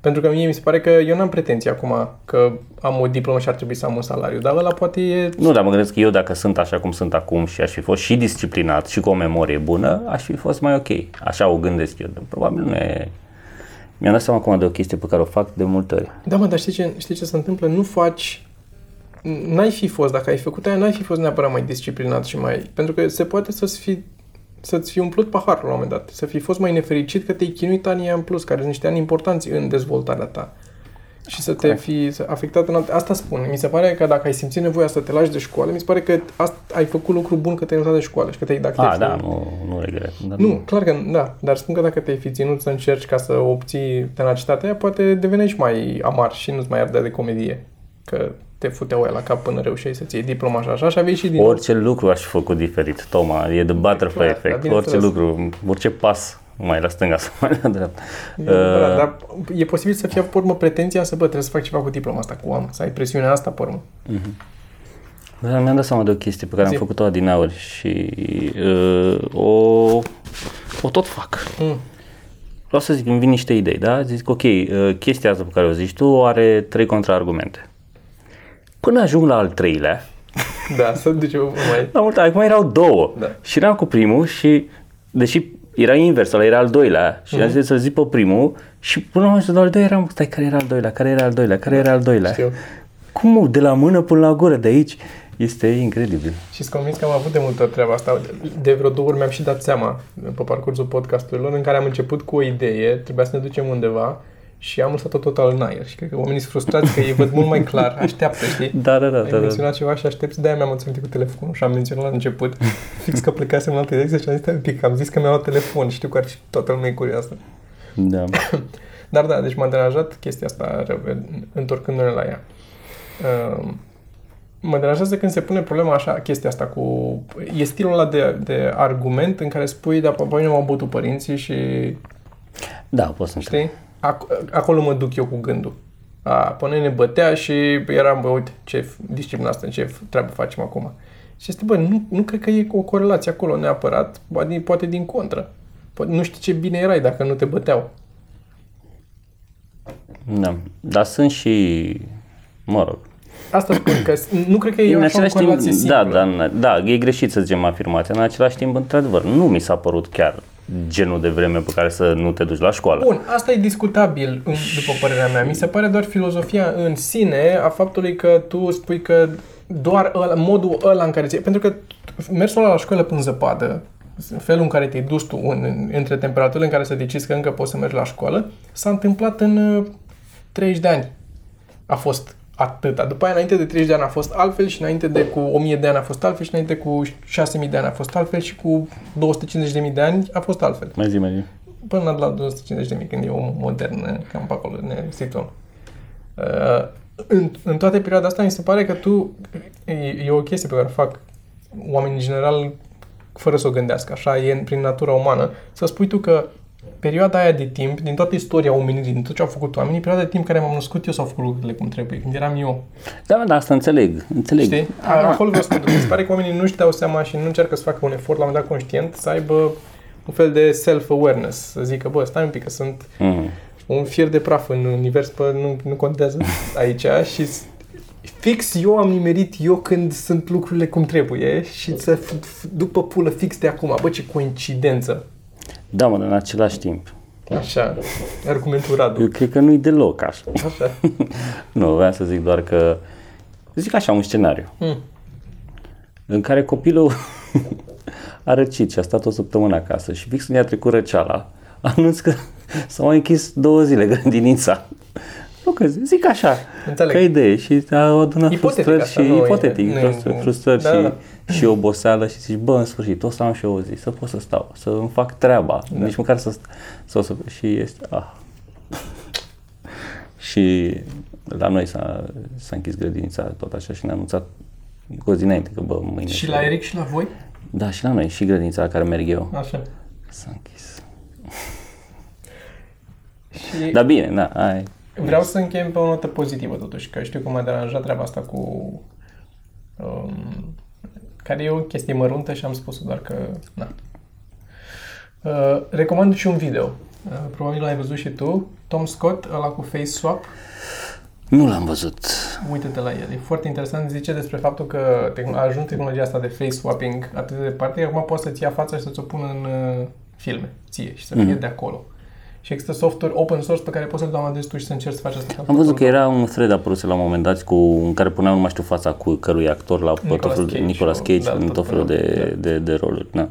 Pentru că mie mi se pare că eu n-am pretenții acum că am o diplomă și ar trebui să am un salariu, dar ăla poate e... Nu, dar mă gândesc că eu dacă sunt așa cum sunt acum și aș fi fost și disciplinat și cu o memorie bună, aș fi fost mai ok. Așa o gândesc eu. Dar Probabil nu e... Mi-am dat seama acum de o chestie pe care o fac de multe ori. Da, mă, dar știi ce, știi ce se întâmplă? Nu faci... N-ai fi fost, dacă ai făcut aia, n-ai fi fost neapărat mai disciplinat și mai... Pentru că se poate să-ți fi să-ți fi umplut paharul la un moment dat, să fi fost mai nefericit că te-ai chinuit anii aia în plus, care sunt niște ani importanți în dezvoltarea ta. Și să te fi să afectat în alte... Asta spun. Mi se pare că dacă ai simțit nevoia să te lași de școală, mi se pare că asta, ai făcut lucru bun că te-ai lăsat de școală și că te-ai dacă Ah, te-ai da, fi- nu, nu regret. Dar Nu, clar că da, dar spun că dacă te-ai fi ținut să încerci ca să obții tenacitatea aia, poate devenești mai amar și nu-ți mai ardea de comedie. Că te futeau ea la cap până reușeai să-ți iei diploma și așa și aveai și din Orice lucru aș fi făcut diferit, Toma, e de butterfly clar, da, effect. Orice bineînțeles. lucru, orice pas, mai la stânga sau mai la dreapta. E adevărat, Uh, dar e posibil să fie pe urmă pretenția să, bă, trebuie să fac ceva cu diploma asta, cu am, să ai presiunea asta pe urmă. Dar mi-am dat seama de o chestie pe care Zi. am făcut-o adineauri și uh, o, o tot fac. Mm. Vreau să zic, îmi vin niște idei, da? Zic, ok, uh, chestia asta pe care o zici tu are trei contraargumente. Până ajung la al treilea, Da, să duce mai... la mult, acum erau două. Da. Și eram cu primul și, deși era invers, ăla era al doilea și Mhm. am zis să zic pe primul și până la urmă al doilea eram, stai, care era al doilea, care era al doilea, care era al doilea? Știu. Cum, mă, de la mână până la gură, de aici? Este incredibil. Și sunt convins că am avut de multe ori treaba asta. De vreo două ori mi-am și dat seama pe parcursul podcasturilor în care am început cu o idee, trebuia să ne ducem undeva și am lăsat-o total în aer. Și cred că oamenii sunt frustrați că ei văd mult mai clar, așteaptă, știi? Da, da, da, Ai da, da. menționat ceva și aștepți, de-aia mi-am înțeles cu telefonul și am menționat la început, fix că plecasem în altă direcție și am zis, "Stai un pic, am zis că mi-am luat telefon, știu că ar fi toată lumea e curioasă. da. Dar da, deci m-a deranjat chestia asta, întorcându-ne la ea. Uh, mă deranjează când se pune problema așa, chestia asta cu... E stilul ăla de, de argument în care spui, da, pe mine m-au bătut părinții și, Da, poți să știi? Ac- acolo mă duc eu cu gândul. A, pe noi ne bătea și eram, bă, uite, ce disciplină asta, ce treabă facem acum. Și este, bă, nu, nu cred că e o corelație acolo neapărat, ba din- poate din contră. Poate nu știi ce bine erai dacă nu te băteau. Da. Dar sunt și, mă rog, Asta spun, că s- nu cred că e în așa o același corelație timp, da, simplă. da, da, e greșit să zicem afirmația. În același timp, într-adevăr, nu mi s-a părut chiar genul de vreme pe care să nu te duci la școală. Bun, asta e discutabil, în- după părerea mea. Mi se pare doar filozofia în sine a faptului că tu spui că doar ăla, modul ăla în care ți Pentru că mersul ăla la școală în zăpadă, felul în care te-ai dus tu în, în, între temperaturile în care să decizi că încă poți să mergi la școală, s-a întâmplat în uh, 30 de ani. A fost atâta. După aia, înainte de 30 de ani a fost altfel și înainte de cu 1000 de ani a fost altfel și înainte cu 6000 de ani a fost altfel și cu 250.000 de ani a fost altfel Mai zi, mai zi. până la 250 de mii, când e omul modern, cam pe acolo ne situăm. Uh, în, în toată perioada asta mi se pare că tu, e, e o chestie pe care o fac oamenii în general fără să o gândească, așa e în- prin natura umană, să spui tu că perioada aia de timp, din toată istoria omenirii, din tot ce au făcut oamenii, perioada de timp în care m-am născut eu s-au făcut lucrurile cum trebuie, când eram eu. Da, mă, da, asta înțeleg, înțeleg. Știi? A- Acolo vreau să mă duc. Mi se pare că oamenii nu-și dau seama și nu încearcă să facă un efort la un moment dat conștient să aibă un fel de self-awareness, să zică, bă, stai un pic, că sunt Mm. un fier de praf în univers, bă, nu, nu contează aici și s- fix eu am nimerit eu când sunt lucrurile cum trebuie și să f- f- după pulă fix de acum. Bă, ce coincidență. Da, mă, dar în același timp. Așa, argumentul Radu. Eu cred că nu-i deloc așa. Așa. nu, vreau să zic doar că, zic așa, un scenariu Mm. în care copilul a răcit și a stat o săptămână acasă și fix când i-a trecut răceala, anunț că s-au mai închis două zile grădinița. Nu că zic așa, Înțeleg. ca idee și a adunat Ipotetic frustrări asta, și nu e- ipotetic, nu e- frustrări, frustrări Da, și, da. Și oboseală și zici, bă, în sfârșit, o să am și eu o zi, să pot să stau, să îmi fac treaba, da. nici măcar să, să, să și este, ah. și la noi s-a, s-a închis grădinița tot așa și ne-a anunțat cu o zi înainte că bă, mâine Și se- la Eric și la voi? Da, și la noi, și grădinița la care merg eu Așa. s-a închis. Și Dar bine, da, ai, Vreau să încheiem pe o notă pozitivă, totuși, că știu că m-a deranjat treaba asta cu... Um, care e o chestie măruntă și am spus doar că... Na. Uh, recomand și un video. Uh, probabil l-ai văzut și tu. Tom Scott, ăla cu Face Swap. nu l-am văzut. Uite-te la el. E foarte interesant. Zice despre faptul că tehn- a ajuns tehnologia asta de face swapping atât de departe, că acum poți să-ți ia fața și să-ți o pună în uh, filme, ție, și să fie de acolo. Și există software open source pe care poți să-l downloadezi tu și să încerci să faci asta. Am văzut că era un thread apărut la un moment dat cu, în care puneau, nu mai știu, fața cu cărui actor la Nicolas tot felul de Cage Nicolas sau- Cage da, în tot tot felul felul, de, de, de roluri. Da.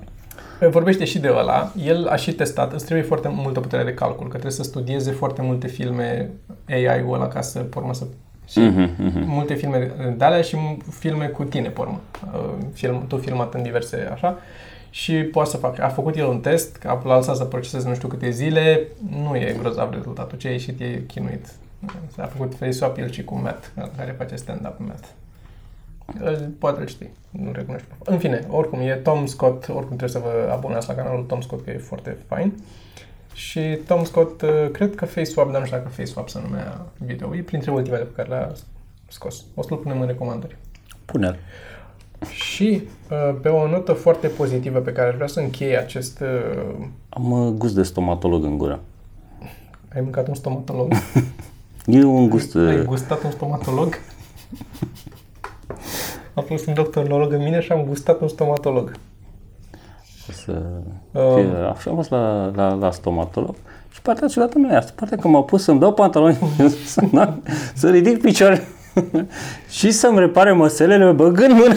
Vorbește și de ăla. El a și testat. Îți trebuie foarte multă putere de calcul, că trebuie să studieze foarte multe filme AI-ul ăla ca să, pe urmă, să... Și Mhm, mhm. multe filme de alea și filme cu tine, pe urmă. Uh, Film, tu filmat în diverse, așa. Și poate să facă. A făcut el un test, că a lăsat să proceseze nu știu câte zile. Nu e grozav rezultatul. Ce a ieșit e chinuit. A făcut face swap el și cu Matt, care face stand-up Matt. Îl- Poate îl știi, nu recunoști. În fine, oricum, e Tom Scott, oricum trebuie să vă abonați la canalul Tom Scott, că e foarte fain. Și Tom Scott, uh, cred că FaceSwap, dar nu știu dacă FaceSwap se numea video, e printre ultimele pe care le-a scos. O să-l punem în recomandări. Pune-l. Și uh, pe o notă foarte pozitivă pe care aș vrea să închei acest... uh, Am uh, gust de stomatolog în gură. Ai mâncat un stomatolog? E un gust... Ai uh, gustat un stomatolog? A fost un doctorolog în mine și am gustat un stomatolog. Să... Um. fie- Așa am fost la, la, la stomatolog și partea ciudată nu e asta. Partea că m-au pus să-mi dau pantaloni, să, să ridic picioarele și să-mi repare măselele băgând mâna.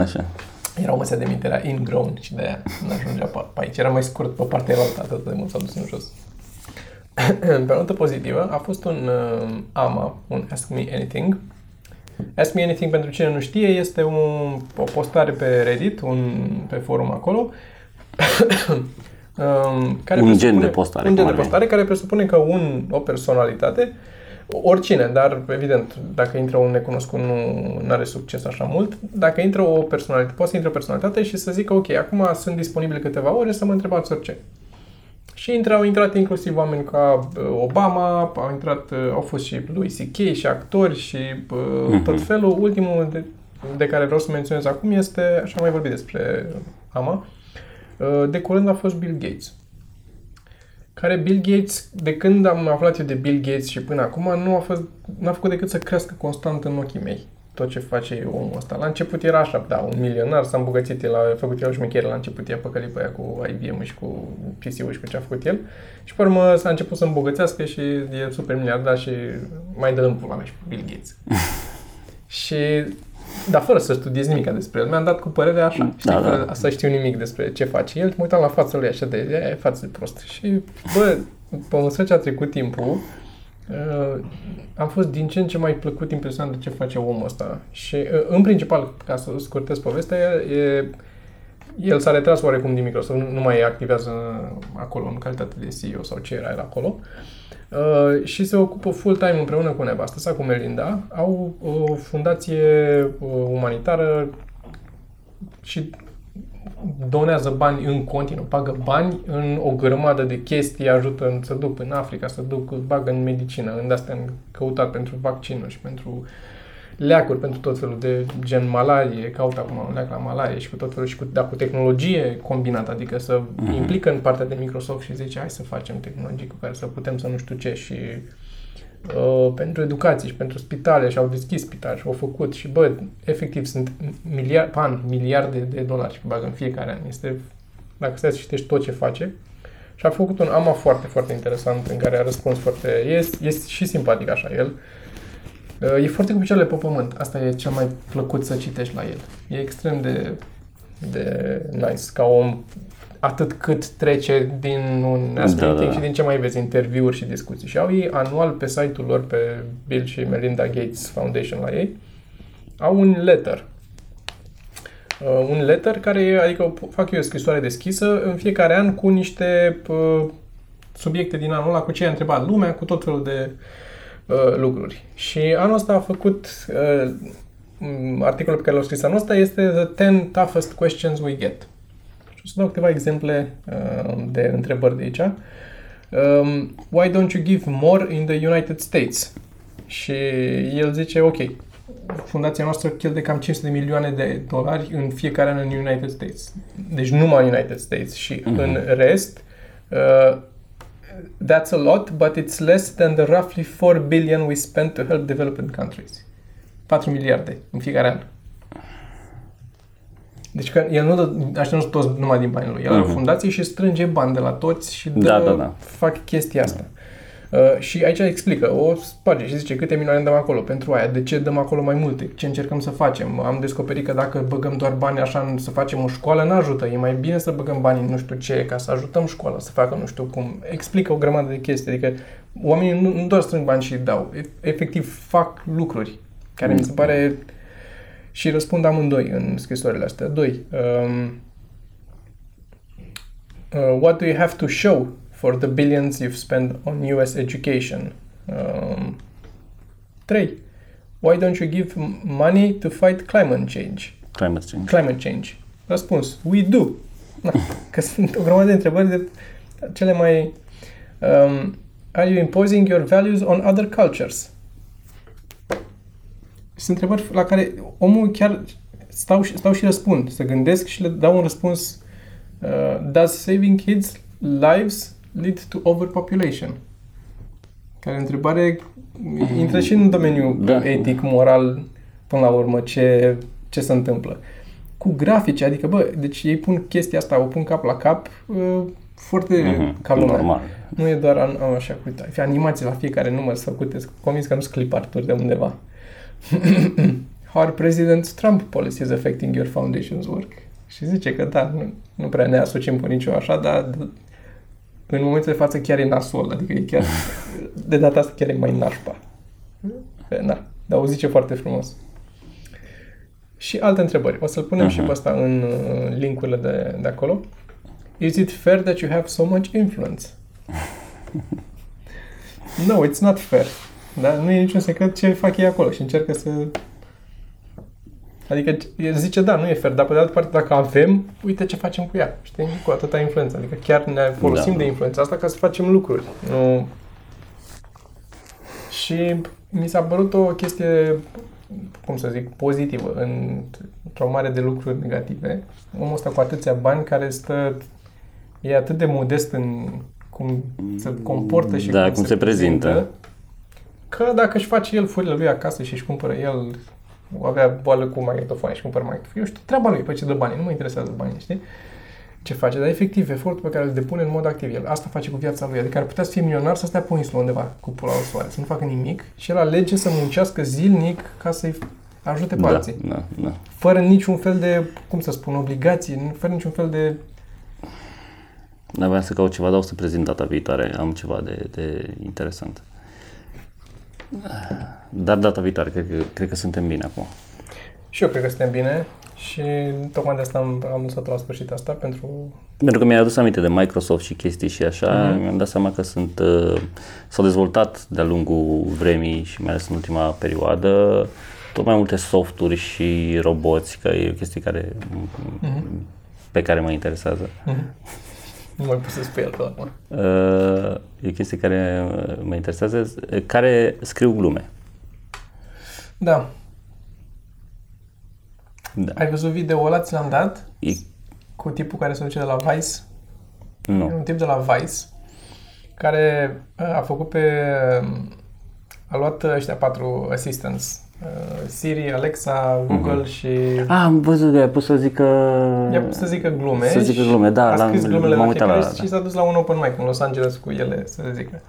Așa. Era o măsea de minte, era ingrown și de aia nu ajungea pe, pe aici. Era mai scurt pe partea elaltă, atât de mult s-a dus în jos. pe o notă pozitivă a fost un uh, AMA, un Ask Me Anything. Ask Me Anything, pentru cine nu știe, este un, o postare pe Reddit, un, pe forum acolo, um, care Un gen presupune- de postare, Un gen cum de ar veni. postare care presupune că un, o personalitate, oricine, dar evident, dacă intră un necunoscut nu are succes așa mult, dacă intră o personalitate, poate să intre o personalitate și să zică, ok, acum sunt disponibile câteva ore să mă întrebați orice. Și intră, au intrat inclusiv oameni ca uh, Obama, au intrat, uh, au fost și lui C.K. și actori și uh, tot felul. Ultimul de, de care vreau să menționez acum este, așa am mai vorbit despre AMA, Uh, de curând a fost Bill Gates. Care Bill Gates, de când am aflat eu de Bill Gates și până acum, nu a, fost, n-a făcut decât să crească constant în ochii mei tot ce face omul ăsta. La început era așa, da, un milionar, s-a îmbogățit, el a făcut el șmecher, la început i-a păcălit pe aia cu IBM și cu PC-ul și cu ce a făcut el. Și pe urmă s-a început să îmbogățească și e super miliardar și mai dă în pula mea și Bill Gates. și dar fără să studiez nimic despre el. Mi-am dat cu părerea așa, știi, da, da. să știu nimic despre ce face el. Mă uitam la fața lui așa de, e, față de prost. Și, bă, pe măsură ce a trecut timpul, uh, am fost din ce în ce mai plăcut impresionat de ce face omul ăsta. Și, uh, în principal, ca să scurtez povestea, e, el s-a retras oarecum din Microsoft, nu, nu mai activează acolo în calitate de CEO sau ce era el acolo. Uh, și se ocupă full-time împreună cu nevastă sa, cu Melinda. Au o fundație uh, umanitară și donează bani în continuu, pagă bani în o grămadă de chestii, ajută să duc în Africa, să duc, bagă în medicină, în astea în căutat pentru vaccinuri și pentru leacuri pentru tot felul de gen malarie, caut acum un leac la malarie și cu tot felul și cu, da, cu tehnologie combinată, adică să mm-hmm. implică în partea de Microsoft și zice hai să facem tehnologii cu care să putem să nu știu ce și uh, pentru educație și pentru spitale și au deschis spitale și au făcut și bă, efectiv sunt miliard, pan, miliarde de dolari și bagă în fiecare an. Este, dacă stai să citești tot ce face, și a făcut un AMA foarte, foarte interesant în care a răspuns foarte... Este, este și simpatic așa el. E foarte cu picioarele pe pământ. Asta e cel mai plăcut să citești la el. E extrem de, de nice ca om atât cât trece din un aspect da, da. și din ce mai vezi interviuri și discuții. Și au ei anual pe site-ul lor, pe Bill și Melinda Gates Foundation la ei, au un letter. Uh, un letter care, adică fac eu o scrisoare deschisă în fiecare an cu niște uh, subiecte din anul ăla, cu ce a întrebat lumea, cu tot felul de uh, Uh, lucruri. Și anul ăsta a făcut uh, articolul pe care l-a scris anul ăsta este The 10 Toughest Questions We Get. Și o să dau câteva exemple uh, de întrebări de aici. Um, why don't you give more in the United States? Și el zice, ok, fundația noastră cheltuie cam 500 de milioane de dolari în fiecare an în United States. Deci numai în United States. Și mm-hmm. în rest, uh, that's a lot, but it's less than the roughly 4 billion we spend to help developing countries. 4 miliarde în fiecare an. Deci că el nu dă, așa nu toți numai din banii lui. El uh-huh. are o mhm. fundație și strânge bani de la toți și dă, da, da, da. fac chestia asta. Da. Uh, și aici explică, o sparge și zice câte milioane dăm acolo pentru aia, de ce dăm acolo mai multe, ce încercăm să facem. Am descoperit că dacă băgăm doar bani așa să facem o școală, nu ajută. E mai bine să băgăm bani nu știu ce, ca să ajutăm școala să facă nu știu cum. Explică o grămadă de chestii, adică oamenii nu, nu doar strâng bani și dau, efectiv fac lucruri care mi se pare și răspund amândoi în scrisorile astea. Doi, um, uh, what do you have to show for the billions you've spent on US education. Um, three, why don't you give money to fight climate change? Climate change. Climate change. Răspuns, we do. Na, că sunt o grămadă de întrebări de cele mai... Um, are you imposing your values on other cultures? Sunt întrebări la care omul chiar stau și, stau și răspund, să gândesc și le dau un răspuns. Uh, does saving kids lives lead to overpopulation? Care întrebare intră și în domeniul da. etic, moral, până la urmă, ce, ce se întâmplă. Cu grafice, adică, bă, deci ei pun chestia asta, o pun cap la cap, uh, foarte mm-hmm, ca lumea. Normal. Nu e doar an, așa, uite, fi animații la fiecare număr să făcute, convins că nu sunt clip de undeva. How are President Trump policies affecting your foundation's work? Și zice că da, nu, nu prea ne asociem cu nicio așa, dar în momentul de față chiar e nasol, adică e chiar, de data asta chiar e mai nașpa. Da, dar o zice foarte frumos. Și alte întrebări. O să-l punem uh-huh. și pe asta în uh, linkurile de, de acolo. Is it fair that you have so much influence? no, it's not fair. Da? Nu e niciun secret ce fac ei acolo și încercă să Adică el zice, da, nu e fair, dar pe de altă parte, dacă avem, uite ce facem cu ea. Știi? Cu atâta influență. Adică chiar ne folosim da. de influența asta ca să facem lucruri. Nu... Și mi s-a părut o chestie, cum să zic, pozitivă în, într-o mare de lucruri negative. Omul ăsta cu atâția bani care stă, e atât de modest în cum se comportă și Da, cum se prezintă. că dacă își face el furile lui acasă și își cumpără el avea boală cu magnetofoane și cumpără magnetofoane, eu știu, treaba lui, pe ce dă bani, nu mă interesează banii, știi? Ce face, dar efectiv, efortul pe care îl depune în mod activ el. Asta face cu viața lui. Adică ar putea să fie milionar, să stea pe o insulă undeva cu pula la soare, să nu facă nimic și el alege să muncească zilnic ca să-i ajute pe Da, alții. da, da. Fără niciun fel de, cum să spun, obligații, fără niciun fel de... Dar voiam să caut ceva, dar o să prezint data viitoare. Am ceva de, de interesant. Dar data viitoare, cred că, cred că suntem bine acum. Și eu cred că suntem bine și tocmai de asta am, am lăsat la sfârșit asta pentru... Pentru că mi-ai adus aminte de Microsoft și chestii și așa, mi-am dat seama că sunt, uh, s-au dezvoltat de-a lungul vremii și mai ales în ultima perioadă tot mai multe softuri și roboți, că e o chestie care, pe care mă interesează. Nu mai pot să spui el pe acum. Uh, e o chestie care uh, mă interesează, uh, care scriu glume. Da. Da. Ai văzut video ăla, ți l-am dat? E, Cu tipul care se duce de la Vice? E nu. un tip de la Vice care uh, a făcut pe... a luat ăștia patru assistants. Uh, Siri, Alexa, Google și... Ah, am văzut de pus să zică... I-a pus să zică glume. Să zică și glume, da, A l-am- scris glumele m-am la uitat fiecare la- și s-a dus la un open mic în Los Angeles cu ele, să zică.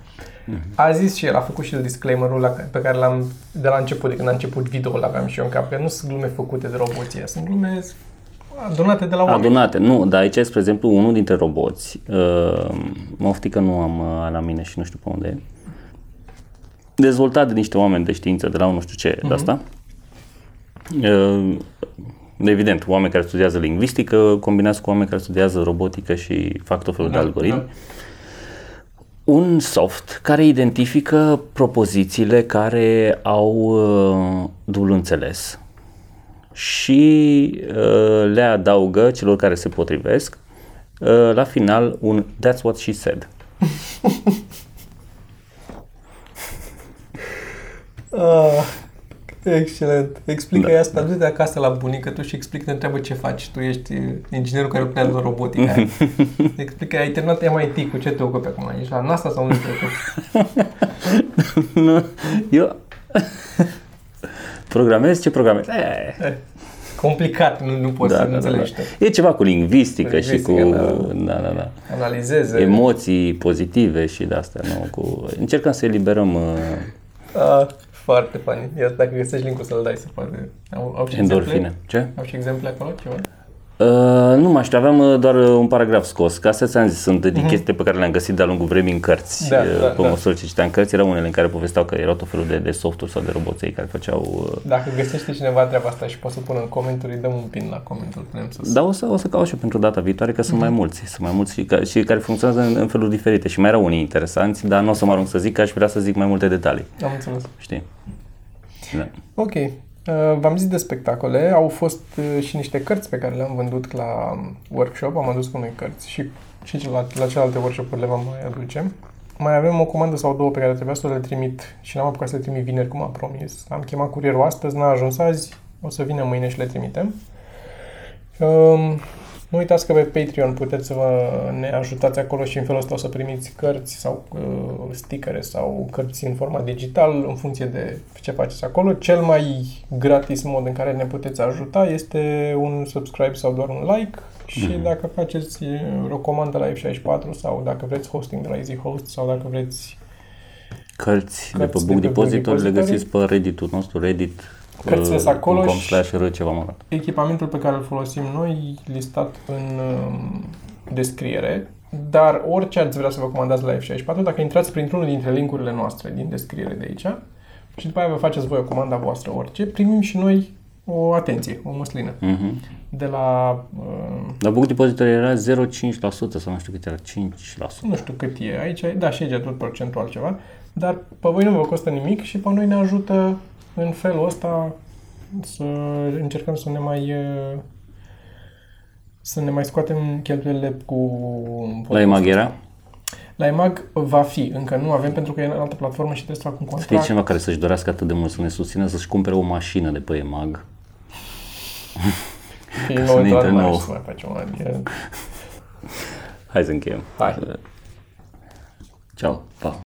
Mhm. A zis și el, a făcut și el disclaimer-ul la, pe care l-am de la început, de când a început video l aveam și eu în cap, că nu sunt glume făcute de roboție, sunt glume adunate de la oameni. Adunate, nu, dar aici, spre exemplu, unul dintre roboți, uh, mă ofti că nu am uh, la mine și nu știu pe unde e, dezvoltat de niște oameni de știință de la un nu știu ce de asta. Uh, evident, oameni care studiază lingvistică, combinați cu oameni care studiază robotică și fac tot felul de Da, algoritmi. da. Un soft care identifică propozițiile care au uh, dublu înțeles și uh, le adaugă celor care se potrivesc uh, la final un That's what she said. Ah, excelent. Explică da, asta, du-te acasă la bunică tu și explică, te întreabă ce faci. Tu ești uh, inginerul care lucrează la robotica aia. Explică, ai terminat MIT, cu ce te ocupi acum? Ești la NASA sau unde te ocupi? Nu, Eu programez ce programez? Eh, Eh, Complicat, nu, nu poți să nu înțelegi tu. E ceva cu lingvistică, și cu Lingvistică, da, da, da. Analizeze. emoții pozitive și de astea, nu? Cu... Încercăm să eliberăm uh, Ah, foarte funny. Iar dacă găsești link-ul să-l dai, se poate. Au, au și endorfine. exemple? Ce? Au și exemple acolo, ceva? Uh, nu mai știu, aveam uh, doar uh, un paragraf scos, că astea ți-am zis, sunt din chestii pe care le-am găsit de-a lungul vremii în cărți. Mhm. Da, Uh, da, pe da. măsură ce citeam cărți, erau unele în care povesteau că erau tot felul de, de softuri sau de roboței care făceau... Uh, Dacă găsește cineva treaba asta și poate să pună în comentarii, dăm un pin la comentul, punem să dar o să, o să caut și eu pentru data viitoare, că sunt mai mulți, sunt mai mulți și, ca, și care funcționează în, în feluri diferite și mai erau unii interesanți, dar nu o să mă arunc să zic, că aș vrea să zic mai multe detalii, Am înțeles. știi? Da. Ok. Uh, v-am zis de spectacole, au fost uh, și niște cărți pe care le-am vândut la um, workshop, am adus cu noi cărți și, și celelalte, la celelalte workshop-uri le vom mai aduce. Mai avem o comandă sau două pe care trebuia să le trimit și n-am apucat să le trimit vineri, cum am promis. Am chemat curierul astăzi, n-a ajuns azi, o să vină mâine și le trimitem. Um, nu uitați că pe Patreon puteți să vă ne ajutați acolo și în felul ăsta o să primiți cărți sau uh, stickere sau cărți în format digital în funcție de ce faceți acolo. Cel mai gratis mod în care ne puteți ajuta este un subscribe sau doar un like și Mhm. dacă faceți uh, o comandă la F64 sau dacă vreți hosting de la Easy Host sau dacă vreți Cărți, de pe Cărți Book de pe Book Depository le Depository. găsiți pe Reddit-ul nostru, Reddit. Cărțile sunt acolo com și- slash r ceva mă rog. echipamentul pe care îl folosim noi listat în um, descriere, dar orice ați vrea să vă comandați la F64, dacă intrați printr-unul dintre linkurile noastre din descriere de aici și după aia vă faceți voi o comanda voastră orice, primim și noi o atenție, o măslină. Mhm. De la, uh, Dar Book Depository era 0,5% sau nu știu cât era, 5%. nu știu cât e aici, da, și aici e tot procentual ceva, dar pe voi nu vă costă nimic și pe noi ne ajută în felul ăsta să încercăm să ne mai uh, să ne mai scoatem cheltuielile cu La Emaghera? La EMAG va fi, încă nu avem pentru că e în altă platformă și trebuie să fac un Știi contract. cineva care să-și dorească atât de mult să ne susțină să-și cumpere o mașină de pe EMAG? E să nou ne într-o intre mai nou. să mai facem un an. E- Hai să încheiem. Hai. Ciao. Pa.